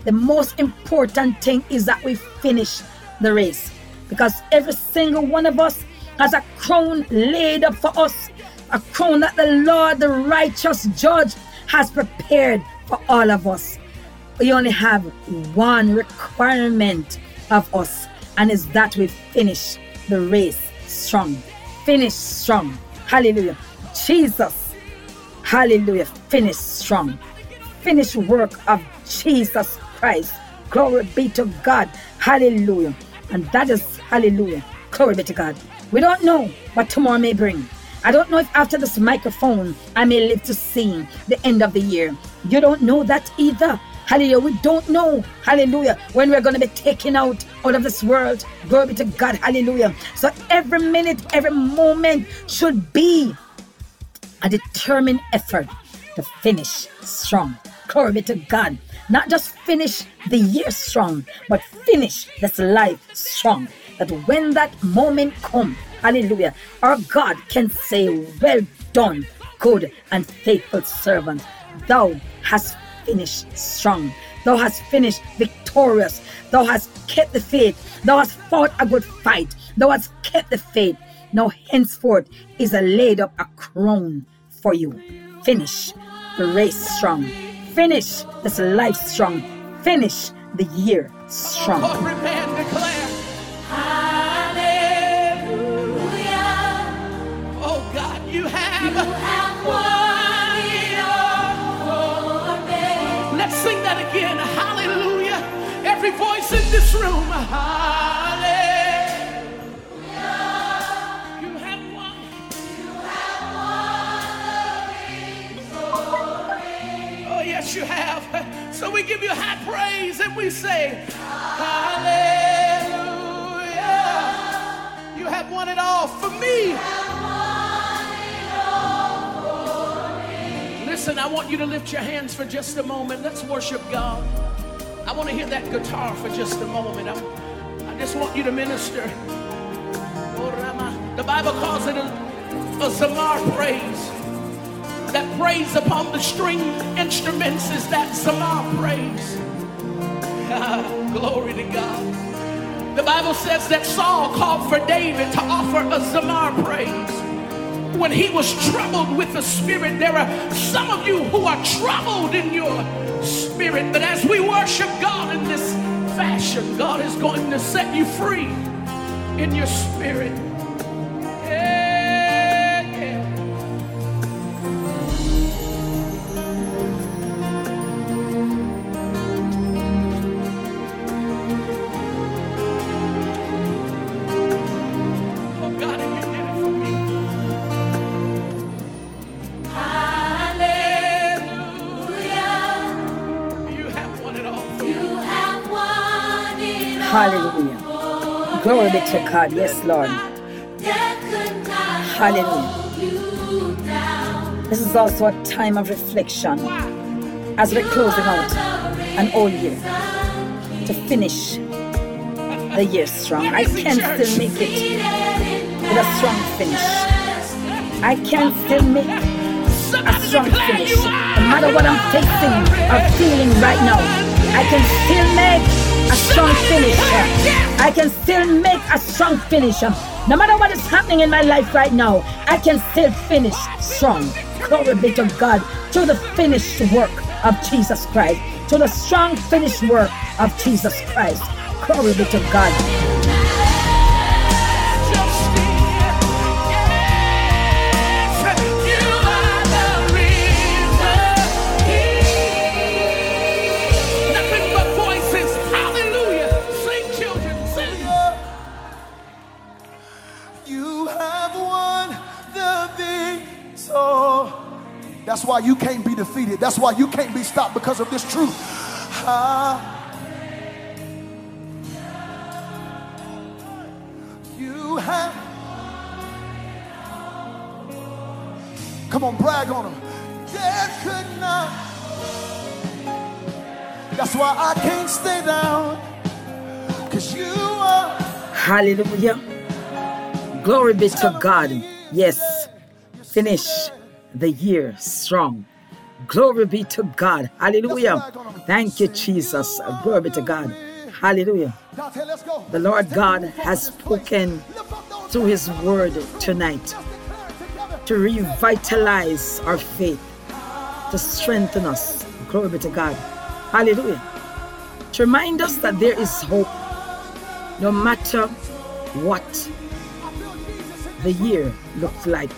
The most important thing is that we finish the race. Because every single one of us has a crown laid up for us. A crown that the Lord, the righteous judge, has prepared for all of us. We only have one requirement of us, and it's that we finish the race strong. Finish strong. Hallelujah. Jesus. Hallelujah. Finish strong. Finish work of Jesus Christ. Glory be to God. Hallelujah. And that is hallelujah. Glory be to God. We don't know what tomorrow may bring. I don't know if after this microphone I may live to see the end of the year. You don't know that either. Hallelujah. We don't know, hallelujah, when we're going to be taken out out of this world. Glory be to God. Hallelujah. So every minute, every moment should be a determined effort to finish strong. Glory be to God. Not just finish the year strong, but finish this life strong. That when that moment comes, hallelujah, our God can say, Well done, good and faithful servant. Thou hast finished strong. Thou hast finished victorious. Thou hast kept the faith. Thou hast fought a good fight. Thou hast kept the faith. Now henceforth is a laid up a crown for you. Finish the race strong. Finish this life strong. Finish the year strong. Every man declare, Hallelujah. Oh God, you have, You have. have won that again. Hallelujah. Every voice in this room. Hallelujah. You have won. You have won the victory. Oh, yes, you have. So we give you high praise and we say, Hallelujah. You have won it all for me. Listen, I want you to lift your hands for just a moment. Let's worship God. I want to hear that guitar for just a moment. I, I just want you to minister. Oh, The Bible calls it a, a zamar praise. That praise upon the string instruments is that zamar praise. Glory to God. The Bible says that Saul called for David to offer a zamar praise when he was troubled with the spirit. There are some of you who are troubled in your spirit, but as we worship God in this fashion, God is going to set you free in your spirit. Glory be to God. Yes, Lord. Hallelujah. This is also a time of reflection as we're closing out an old year to finish the year strong. I can still make it with a strong finish. I can still make a strong finish. No matter what I'm facing or feeling right now, I can still make a strong finish. I can still make a strong finish. No matter what is happening in my life right now, I can still finish strong. Glory be to God to the finished work of Jesus Christ. To the strong finished work of Jesus Christ. Glory be to God. That's why you can't be defeated. That's why you can't be stopped because of this truth. You have. Come on, brag on them. Death could not. That's why I can't stay down. Cause you are. Hallelujah. Glory be to God. Yes. Finish the year strong. Glory be to God. Hallelujah. Thank you, Jesus. Glory be to God. Hallelujah. Dante, let's go. The Lord God has spoken through His word tonight to revitalize our faith, to strengthen us. Glory be to God. Hallelujah. To remind us that there is hope no matter what the year looks like.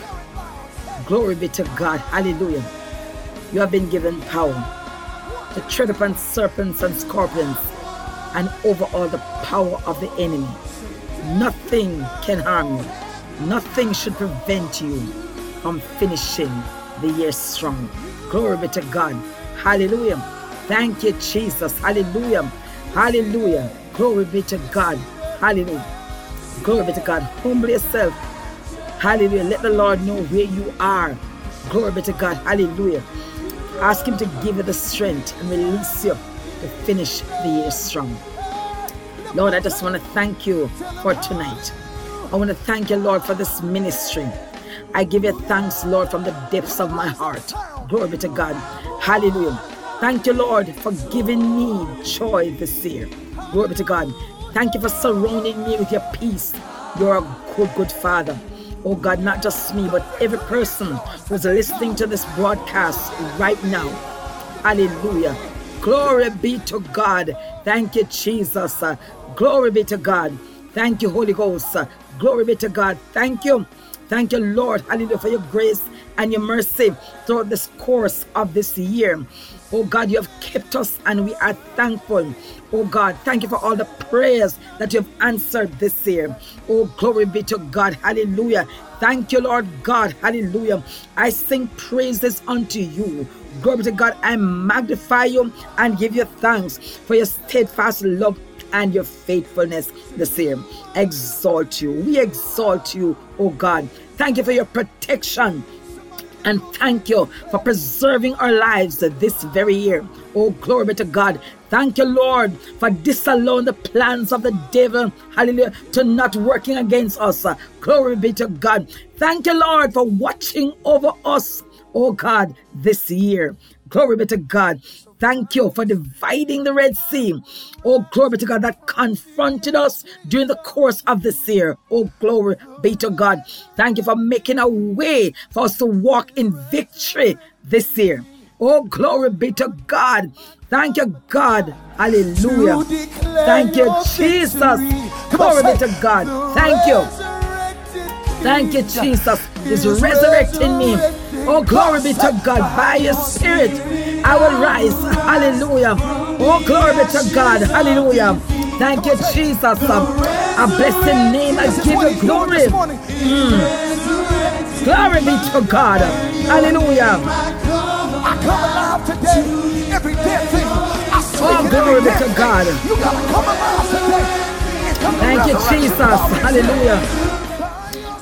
Glory be to God. Hallelujah. You have been given power to tread upon serpents and scorpions and over all the power of the enemy. Nothing can harm you. Nothing should prevent you from finishing the year strong. Glory be to God. Hallelujah. Thank you, Jesus. Hallelujah. Hallelujah. Glory be to God. Hallelujah. Glory be to God. Humble yourself. Hallelujah. Let the Lord know where you are. Glory be to God. Hallelujah. Ask Him to give you the strength and release you to finish the year strong. Lord, I just want to thank you for tonight. I want to thank you, Lord, for this ministry. I give you thanks, Lord, from the depths of my heart. Glory be to God. Hallelujah. Thank you, Lord, for giving me joy this year. Glory be to God. Thank you for surrounding me with your peace. You're a good, good Father. Oh God, not just me, but every person who's listening to this broadcast right now. Hallelujah. Glory be to God. Thank you, Jesus. Glory be to God. Thank you, Holy Ghost. Glory be to God. Thank you. Thank you, Lord. Hallelujah for your grace and your mercy throughout this course of this year. Oh God, you have kept us and we are thankful. Oh God, thank you for all the prayers that you have answered this year. Oh, glory be to God. Hallelujah. Thank you, Lord God. Hallelujah. I sing praises unto you. Glory to God. I magnify you and give you thanks for your steadfast love and your faithfulness this year. Exalt you. We exalt you, oh God. Thank you for your protection. And thank you for preserving our lives this very year. Oh, glory be to God. Thank you, Lord, for disallowing the plans of the devil, hallelujah, to not working against us. Glory be to God. Thank you, Lord, for watching over us, oh God, this year. Glory be to God. Thank you for dividing the Red Sea. Oh, glory to God that confronted us during the course of this year. Oh, glory be to God. Thank you for making a way for us to walk in victory this year. Oh, glory be to God. Thank you, God. Hallelujah. Thank you, Jesus. Glory be to God. Thank you. Thank you, Jesus. Is resurrecting me. Oh, glory be to God. By your spirit, I will rise. Hallelujah. Oh, glory be to God. Hallelujah. Thank you, Jesus. I bless your name. I give you glory. Mm. Glory be to God. Hallelujah. I come alive today. Every dead thing. Oh, glory be to. God. You gotta come alive today. Thank you, Jesus. Hallelujah.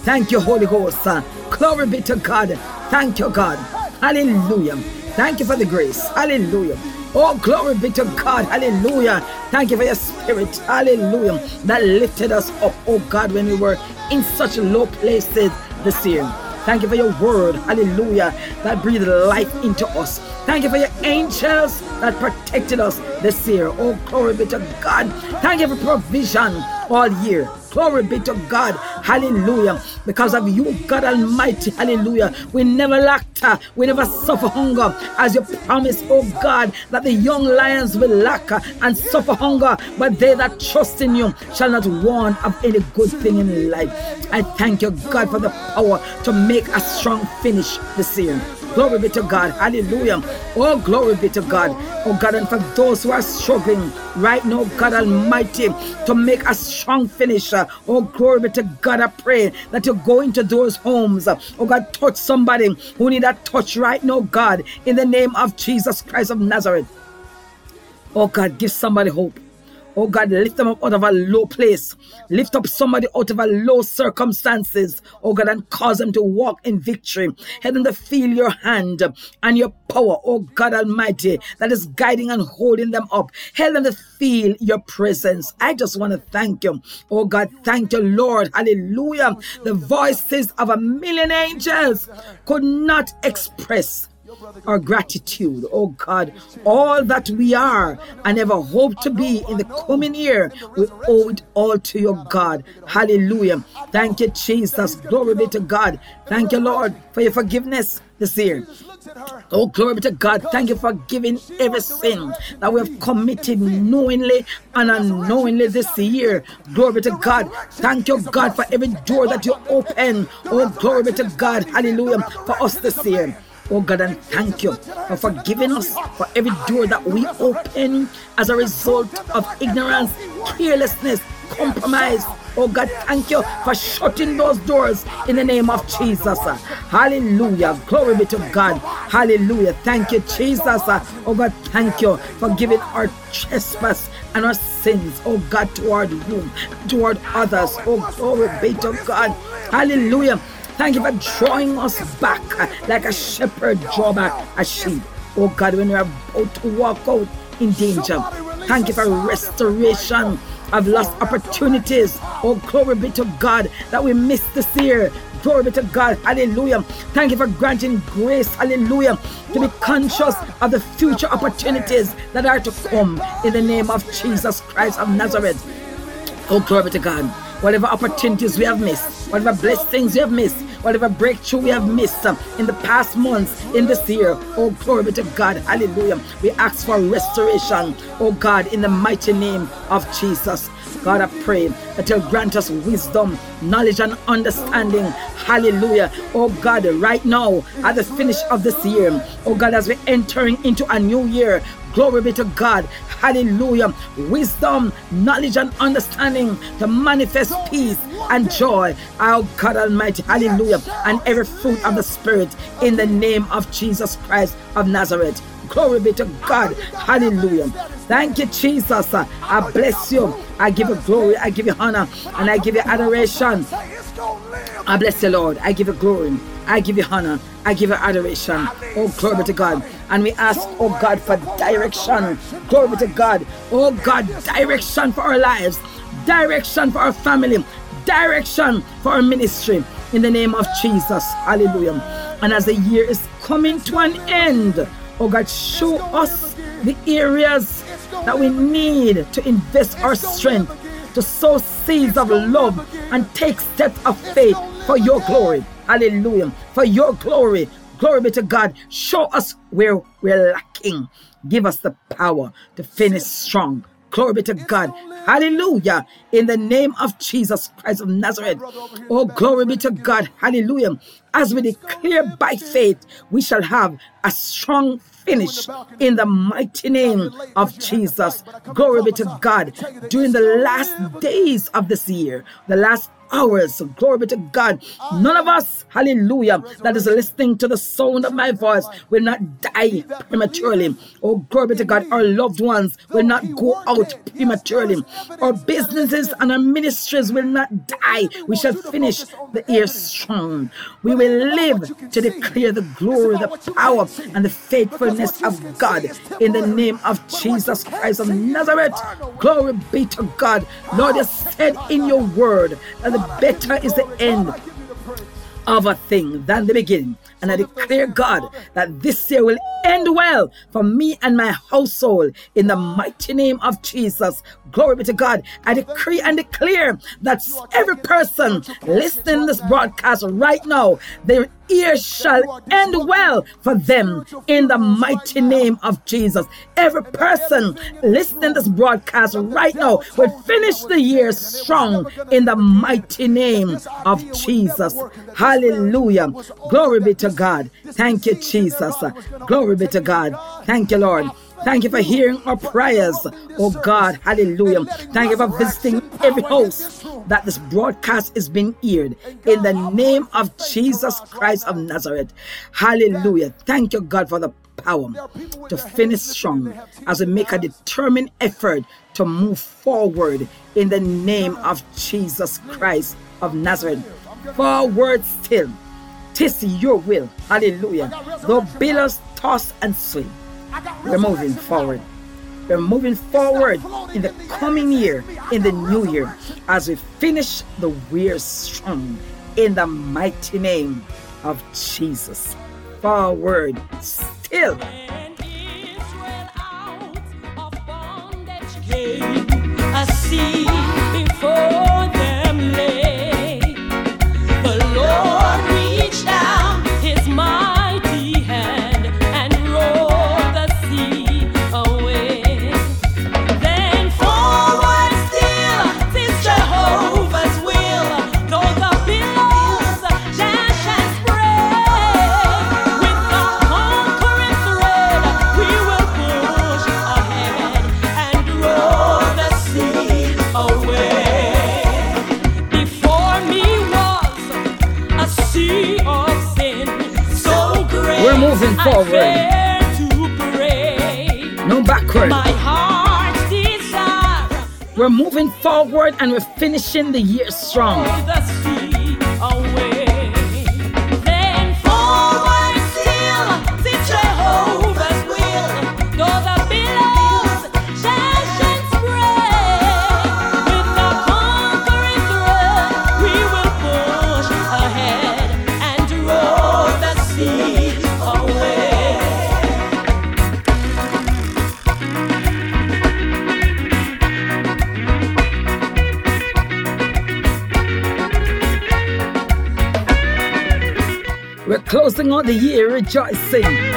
Thank you, Holy Ghost. Glory be to God. Thank you, God. Hallelujah. Thank you for the grace. Hallelujah. Oh, glory be to God. Hallelujah. Thank you for your spirit. Hallelujah. That lifted us up, oh God, when we were in such low places this year. Thank you for your word. Hallelujah. That breathed life into us. Thank you for your angels that protected us this year. Oh, glory be to God. Thank you for provision all year. Glory be to God. Hallelujah. Because of you, God Almighty. Hallelujah. We never lacked. uh, We never suffer hunger. As you promised, oh God, that the young lions will lack uh, and suffer hunger. But they that trust in you shall not want of any good thing in life. I thank you, God, for the power to make a strong finish this year. Glory be to God. Hallelujah. Oh, glory be to God. Oh, God, and for those who are struggling right now, God Almighty, to make a strong finish. uh, Oh, glory be to God. I pray that you go into those homes. Oh, God, touch somebody who need a touch right now, God, in the name of Jesus Christ of Nazareth. Oh, God, give somebody hope. Oh God, lift them up out of a low place. Lift up somebody out of a low circumstances. Oh God, and cause them to walk in victory. Help them to feel your hand and your power. Oh God Almighty, that is guiding and holding them up. Help them to feel your presence. I just want to thank you. Oh God, thank you, Lord. Hallelujah. The voices of a million angels could not express our gratitude, oh God, all that we are and ever hope to be in the coming year, we owe it all to your God. Hallelujah. Thank you, Jesus. Glory be to God. Thank you, Lord, for your forgiveness this year. Oh, glory be to God. Thank you for giving every sin that we have committed knowingly and unknowingly this year. Glory be to God. Thank you, God, for every door that you open. Oh, glory be to God. Hallelujah. For us this year. Oh God, and thank you for forgiving us for every door that we open as a result of ignorance, carelessness, compromise. Oh God, thank you for shutting those doors in the name of Jesus. Hallelujah. Glory be to God. Hallelujah. Thank you, Jesus. Uh, Oh God, thank you for giving our trespass and our sins, oh God, toward you, toward others. Oh, glory be to God. Hallelujah. Thank you for drawing us back like a shepherd draw back a sheep. Oh God, when we're about to walk out in danger. Thank you for restoration of lost opportunities. Oh, glory be to God that we missed this year. Glory be to God. Hallelujah. Thank you for granting grace. Hallelujah. To be conscious of the future opportunities that are to come in the name of Jesus Christ of Nazareth. Oh, glory be to God. Whatever opportunities we have missed, whatever blessings we have missed, whatever breakthrough we have missed um, in the past months, in this year, oh, glory be to God. Hallelujah. We ask for restoration, oh God, in the mighty name of Jesus. God, I pray that you'll grant us wisdom, knowledge, and understanding. Hallelujah. Oh God, right now, at the finish of this year, oh God, as we're entering into a new year, Glory be to God. Hallelujah. Wisdom, knowledge, and understanding to manifest peace and joy. Our God Almighty. Hallelujah. And every fruit of the Spirit in the name of Jesus Christ of Nazareth. Glory be to God. Hallelujah. Thank you, Jesus. I bless you. I give you glory. I give you honor. And I give you adoration. I bless you, Lord. I give you glory. I give you honor. I give you adoration. Oh, glory be to God. And we ask, oh God, for direction. Glory be to God. Oh God, direction for our lives, direction for our family, direction for our ministry. In the name of Jesus. Hallelujah. And as the year is coming to an end, oh God, show us the areas that we need to invest our strength to sow seeds of love and take steps of faith for your glory. Hallelujah. For your glory. Glory be to God. Show us where we're lacking. Give us the power to finish strong. Glory be to God. Hallelujah. In the name of Jesus Christ of Nazareth. Oh, glory be to God. Hallelujah. As we declare by faith, we shall have a strong finish in the mighty name of Jesus. Glory be to God. During the last days of this year, the last hours. Glory be to God. None of us, hallelujah, that is listening to the sound of my voice will not die prematurely. Oh, glory be to God. Our loved ones will not go out prematurely. Our businesses and our ministries will not die. We shall finish the year strong. We will live to declare the glory, the power, and the faithfulness of God in the name of Jesus Christ of Nazareth. Glory be to God. Lord, you said in your word that the better is the end of a thing than the beginning. And I declare, God, that this year will end well for me and my household in the mighty name of Jesus. Glory be to God. I decree and declare that every person listening this broadcast right now, their ears shall end well for them in the mighty name of Jesus. Every person listening this broadcast right now will finish the year strong in the mighty name of Jesus. Hallelujah. Glory be to God. Thank you, Jesus. Glory be to God. Thank you, Lord. Thank you for hearing our prayers, oh God. Hallelujah. Thank you for visiting every house that this broadcast is being aired in the name of Jesus Christ of Nazareth. Hallelujah. Thank you, God, for the power to finish strong as we make a determined effort to move forward in the name of Jesus Christ of Nazareth. Forward still. Tis your will. Hallelujah. Though billows toss and swing. We're moving forward. We're moving forward in the coming year, in the new year, as we finish the year strong in the mighty name of Jesus. Forward still. A sea before them lay. The Lord forward. No backward. We're moving forward and we're finishing the year strong. the year rejoicing.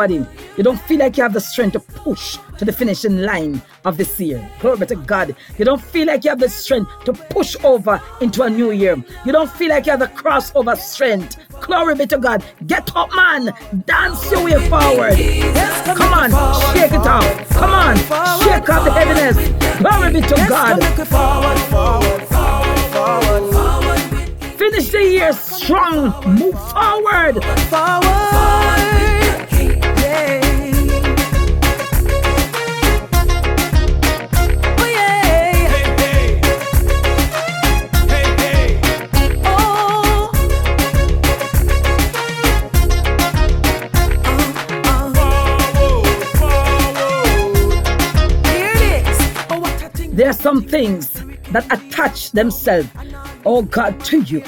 somebody. You don't feel like you have the strength to push to the finishing line of this year. Glory to God. You don't feel like you have the strength to push over into a new year. You don't feel like you have the crossover strength. Glory be to God. Get up, man. Dance your way forward. Come on, shake it up. Come on, shake off the heaviness. Glory be to God. Finish the year strong. Move forward. Forward. Things that attach themselves, oh God, to you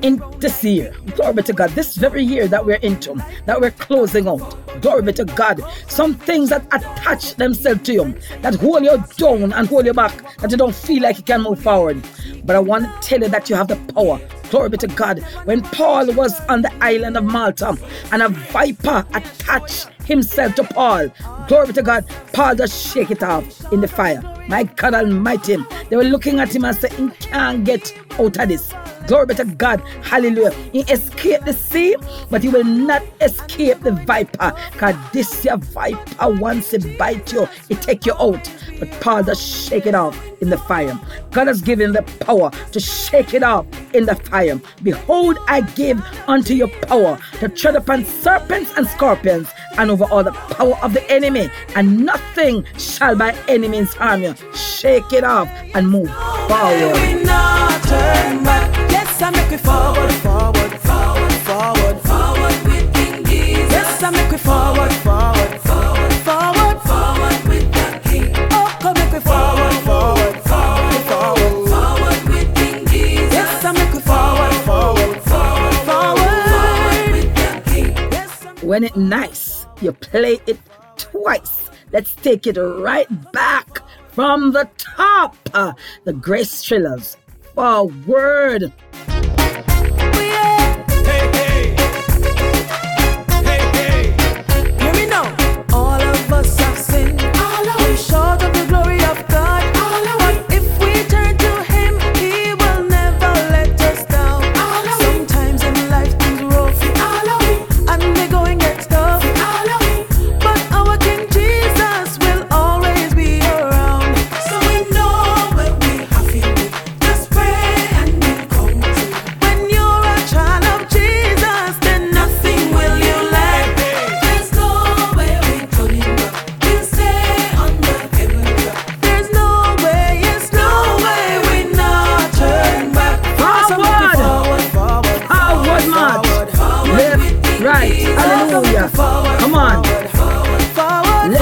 in this year. Glory to God. This very year that we're into, that we're closing out. Glory be to God. Some things that attach themselves to you, that hold you down and hold you back, that you don't feel like you can move forward. But I want to tell you that you have the power. Glory be to God. When Paul was on the island of Malta and a viper attached himself to Paul, glory be to God, Paul just shake it off in the fire. My God Almighty. They were looking at him and saying, He can't get out of this. Glory be to God. Hallelujah. He escaped the sea, but he will not escape the viper. Because this your viper, once it bite you, it take you out. But Paul just shake it off in the fire. God has given the power to shake it off in the fire. Behold, I give unto you power to tread upon serpents and scorpions and over all the power of the enemy, and nothing shall by any means harm you. Shake it off and move forward. We not turn back. Yes, I make we forward, forward, forward, forward, forward with King Jesus. Yes, I make we forward, forward, forward, forward, forward with the King. Oh, come make we forward, forward, forward, forward, forward with King Jesus. Yes, I make we forward, forward, forward, forward forward with the King. Yes, when it nice, you play it twice. Let's take it right back from the top. Uh, the Grace Thrillers. Forward.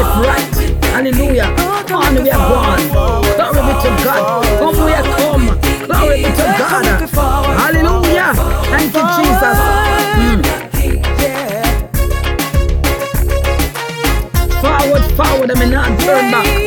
Forward right. Hallelujah. Come On we are forward, Glory be to God. Come we are come. Glory be to God. Hallelujah. Thank you, Jesus. Mm. Forward, forward. I mean, not turn back.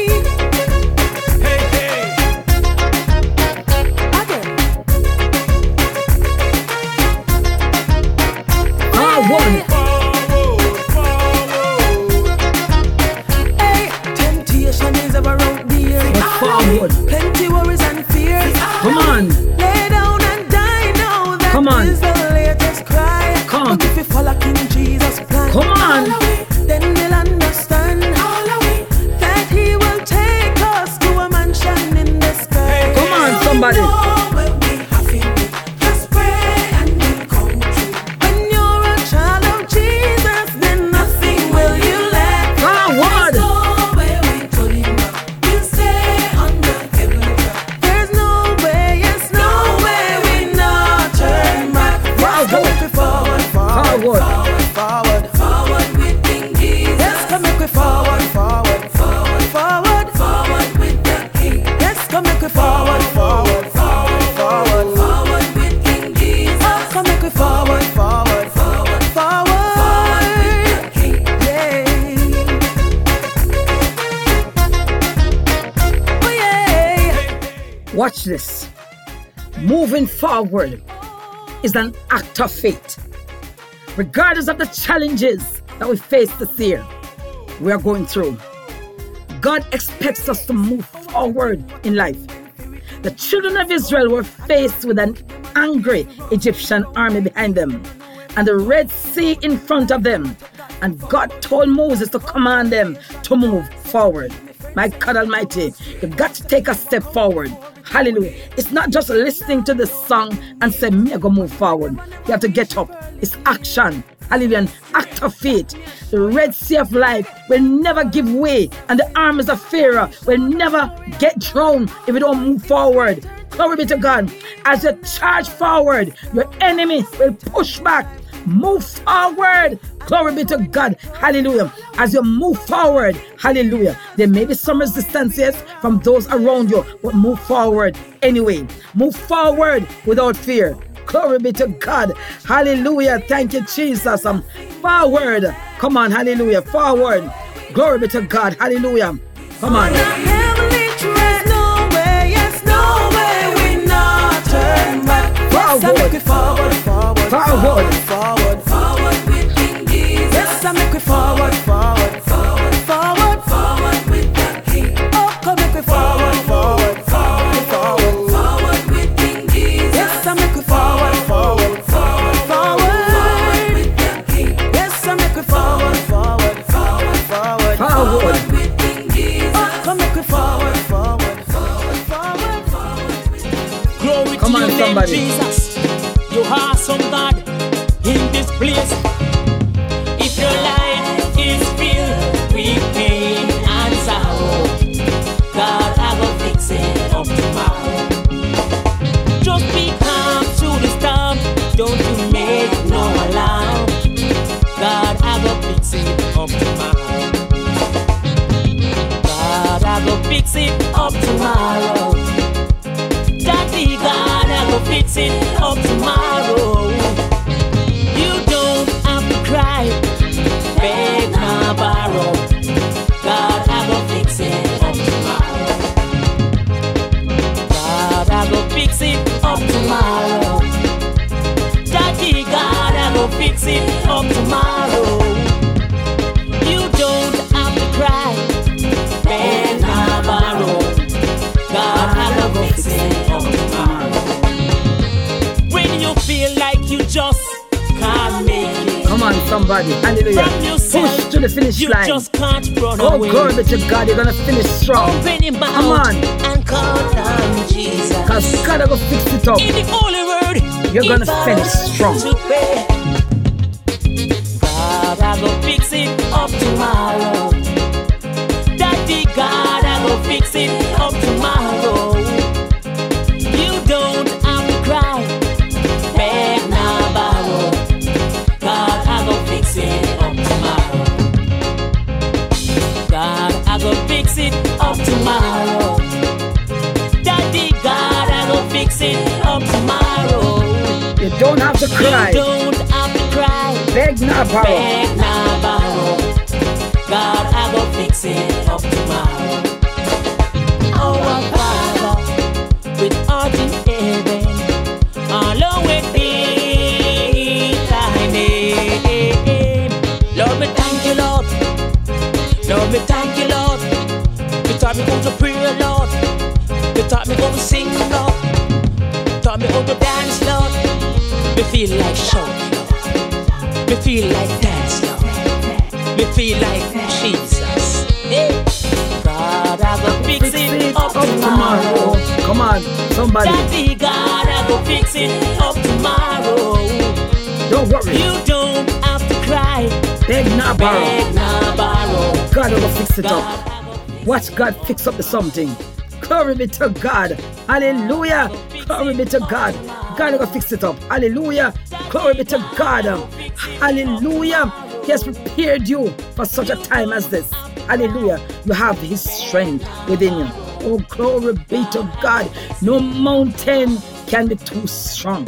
Plenty worries and fears. Come on. Lay down and die now. That Come on. is the latest cry. Come. But if you follow King Jesus' plan, Come on. then This. Moving forward is an act of faith. Regardless of the challenges that we face this year, we are going through. God expects us to move forward in life. The children of Israel were faced with an angry Egyptian army behind them and the Red Sea in front of them. And God told Moses to command them to move forward. My God Almighty, you've got to take a step forward. Hallelujah. It's not just listening to the song and say, me go move forward. You have to get up. It's action. Hallelujah. An act of faith. The Red Sea of life will never give way, and the armies of Pharaoh will never get drowned if we don't move forward. Glory be to God. As you charge forward, your enemy will push back. Move forward. Glory be to God. Hallelujah. as you move forward. Hallelujah. There may be some resistance yes, from those around you, but move forward anyway. Move forward without fear. Glory be to God. Hallelujah. Thank you, Jesus. Um, forward. Come on. Hallelujah. Forward. Glory be to God. Hallelujah. Come on. On a heavenly track. No way, yes, no way, we not turn back. Yes, I Forward. forward, forward, Forward. forward, forward with King Jesus. Yes, I make it forward, forward, forward, forward, forward with the King. Oh, come make it forward, forward, forward, forward, forward with King Jesus. Yes, I make it forward, forward, forward, forward with the King. Yes, I make it forward, forward, forward, forward, Forward. with King Jesus. Oh, come make it forward, forward, forward, forward, forward. Glory Come to your name, somebody. Jesus. You awesome God in this place. Up tomorrow. Daddy God, I go fix it up tomorrow. You don't have to cry, beg nor borrow. God, I go fix it up tomorrow. God, I go fix it up tomorrow. Daddy God, I go fix it up tomorrow. You just can't make it. Come on, somebody. Hallelujah. Yourself, Push to the finish you line. just can't run Oh, away. glory be to God. You're going to finish strong. Come on. and call on Jesus. Because God will fix it up. In the holy word, You're gonna finish strong. to. God, I go fix it up tomorrow. Tomorrow. You don't have to You cry. don't have to cry, Beg nor borrow. beg nor borrow. God, I go fix it up tomorrow. Oh, Our Father, with art in heaven, hallowed be thy name. Lord, me thank you, Lord. Lord, me thank you, Lord. You taught me how to pray, Lord. You taught me how to sing, Lord. How to dance, Lord. Me feel like Lord. Me feel like dance, Lord. Me feel like Jesus. Hey. God, I go fix it up tomorrow. Come on, somebody. Daddy God, I go fix it up tomorrow. Don't worry. You don't have to cry, Beg nor borrow. beg nor borrow. God will fix it up. Go Watch God fix up the something. Glory be to God. Hallelujah. Glory be to God. God gonna fix it up. Hallelujah. Glory be to God. Hallelujah. He has prepared you for such a time as this. Hallelujah. You have His strength within you. Oh, glory be to God. No mountain can be too strong.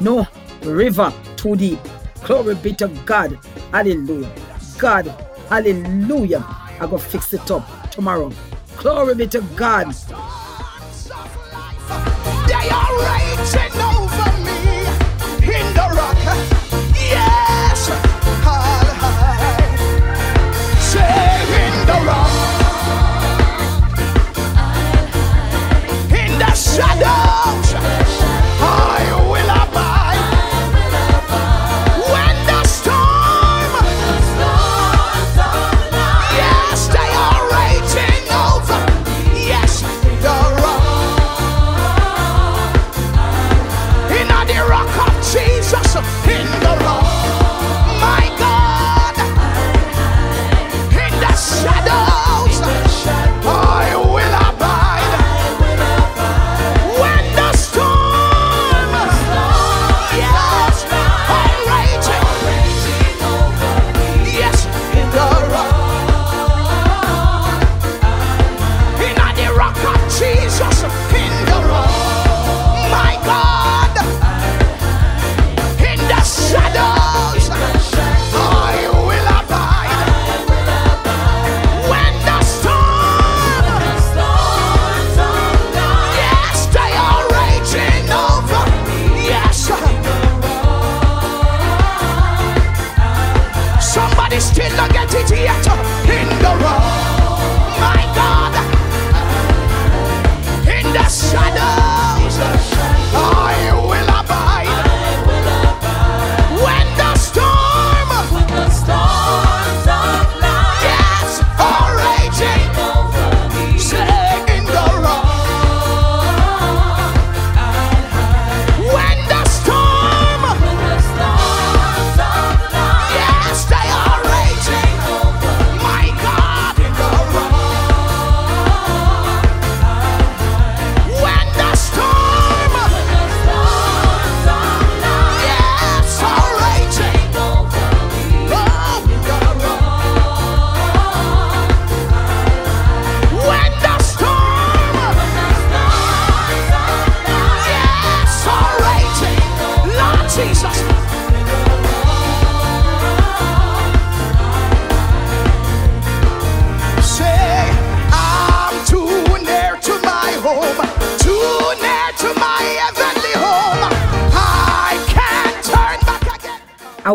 No river too deep. Glory be to God. Hallelujah. God. Hallelujah. I gonna fix it up tomorrow. Glory be to God.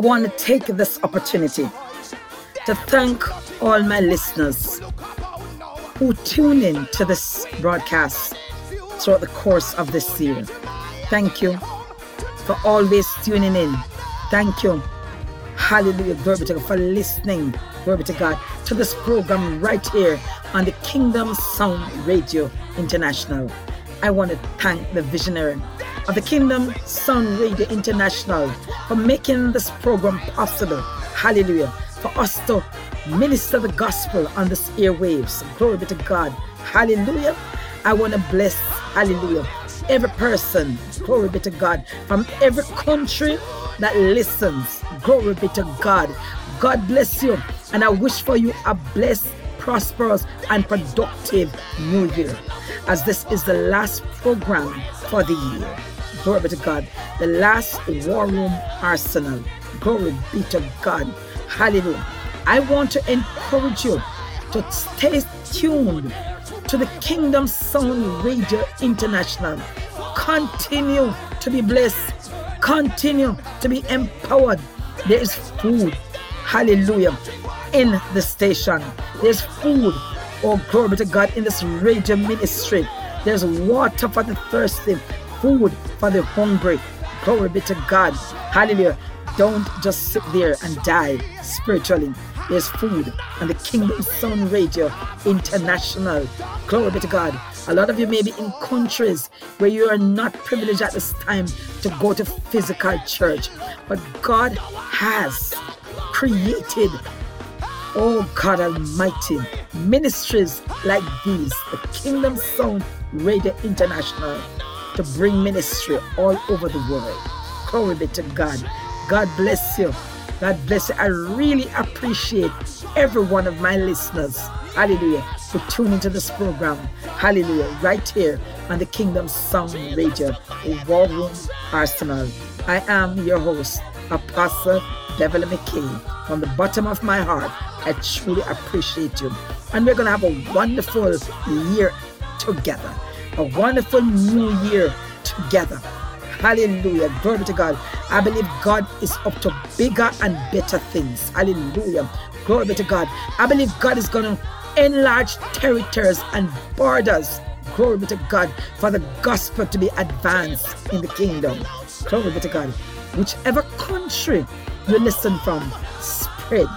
Want to take this opportunity to thank all my listeners who tune in to this broadcast throughout the course of this year. Thank you for always tuning in. Thank you. Hallelujah. Glory to God for listening. Glory to God to this program right here on the Kingdom Sound Radio International. I want to thank the visionary of the Kingdom Sound Radio International for making this program possible. Hallelujah. For us to minister the gospel on this airwaves. Glory be to God. Hallelujah. I want to bless, hallelujah, every person, glory be to God, from every country that listens. Glory be to God. God bless you. And I wish for you a blessed, prosperous, and productive new year. As this is the last program for the year. Glory be to God. The last War Room Arsenal. Glory be to God. Hallelujah. I want to encourage you to stay tuned to the Kingdom Sound Radio International. Continue to be blessed. Continue to be empowered. There is food. Hallelujah. In the station. There's food. Oh, glory be to God in this radio ministry. There's water for the thirsty, food for the hungry. Glory be to God. Hallelujah. Don't just sit there and die spiritually. There's food on the Kingdom Sound Radio International. Glory be to God. A lot of you may be in countries where you are not privileged at this time to go to physical church, but God has created Oh God Almighty, ministries like these, the Kingdom Sound Radio International, to bring ministry all over the world. Glory be to God. God bless you. God bless you. I really appreciate every one of my listeners. Hallelujah. For tuning into this program. Hallelujah. Right here on the Kingdom Sound Radio, War Room Arsenal. I am your host, Apostle Beverley McKay. From the bottom of my heart, I truly appreciate you. And we're going to have a wonderful year together. A wonderful new year together. Hallelujah. Glory to God. I believe God is up to bigger and better things. Hallelujah. Glory be to God. I believe God is going to enlarge territories and borders. Glory be to God for the gospel to be advanced in the kingdom. Glory be to God. Whichever country you listen from, spread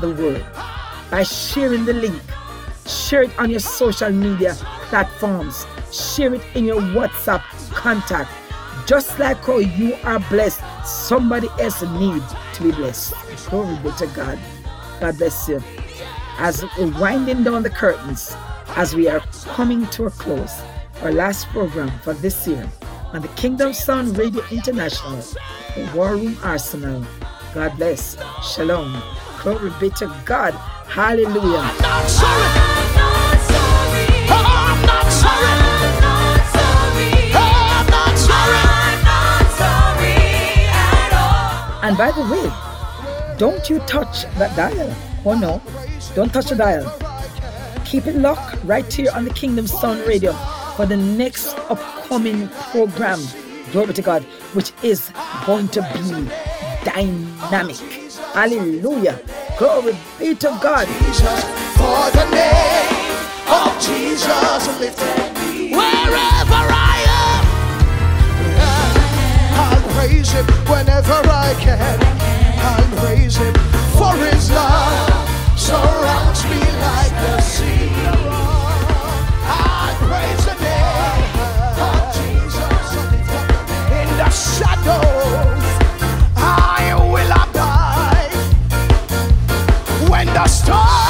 the word by sharing the link. Share it on your social media platforms. Share it in your WhatsApp contact. Just like how you are blessed, somebody else needs to be blessed. Glory be to God. God bless you. As we're winding down the curtains, as we are coming to a close, our last program for this year on the Kingdom Sound Radio International, the War Room Arsenal. God bless. Shalom. Glory be to God. Hallelujah. And by the way, don't you touch that dial. Oh no, don't touch the dial. Keep it locked right here on the Kingdom Sound Radio for the next upcoming program, glory to God, which is going to be dynamic. Hallelujah. Glory be to God. Jesus, for the name of Jesus lifted me. Wherever I praise Him whenever I can. I'll praise Him for His love surrounds me like the sea. I praise the name in the shadows. I will abide when the storm.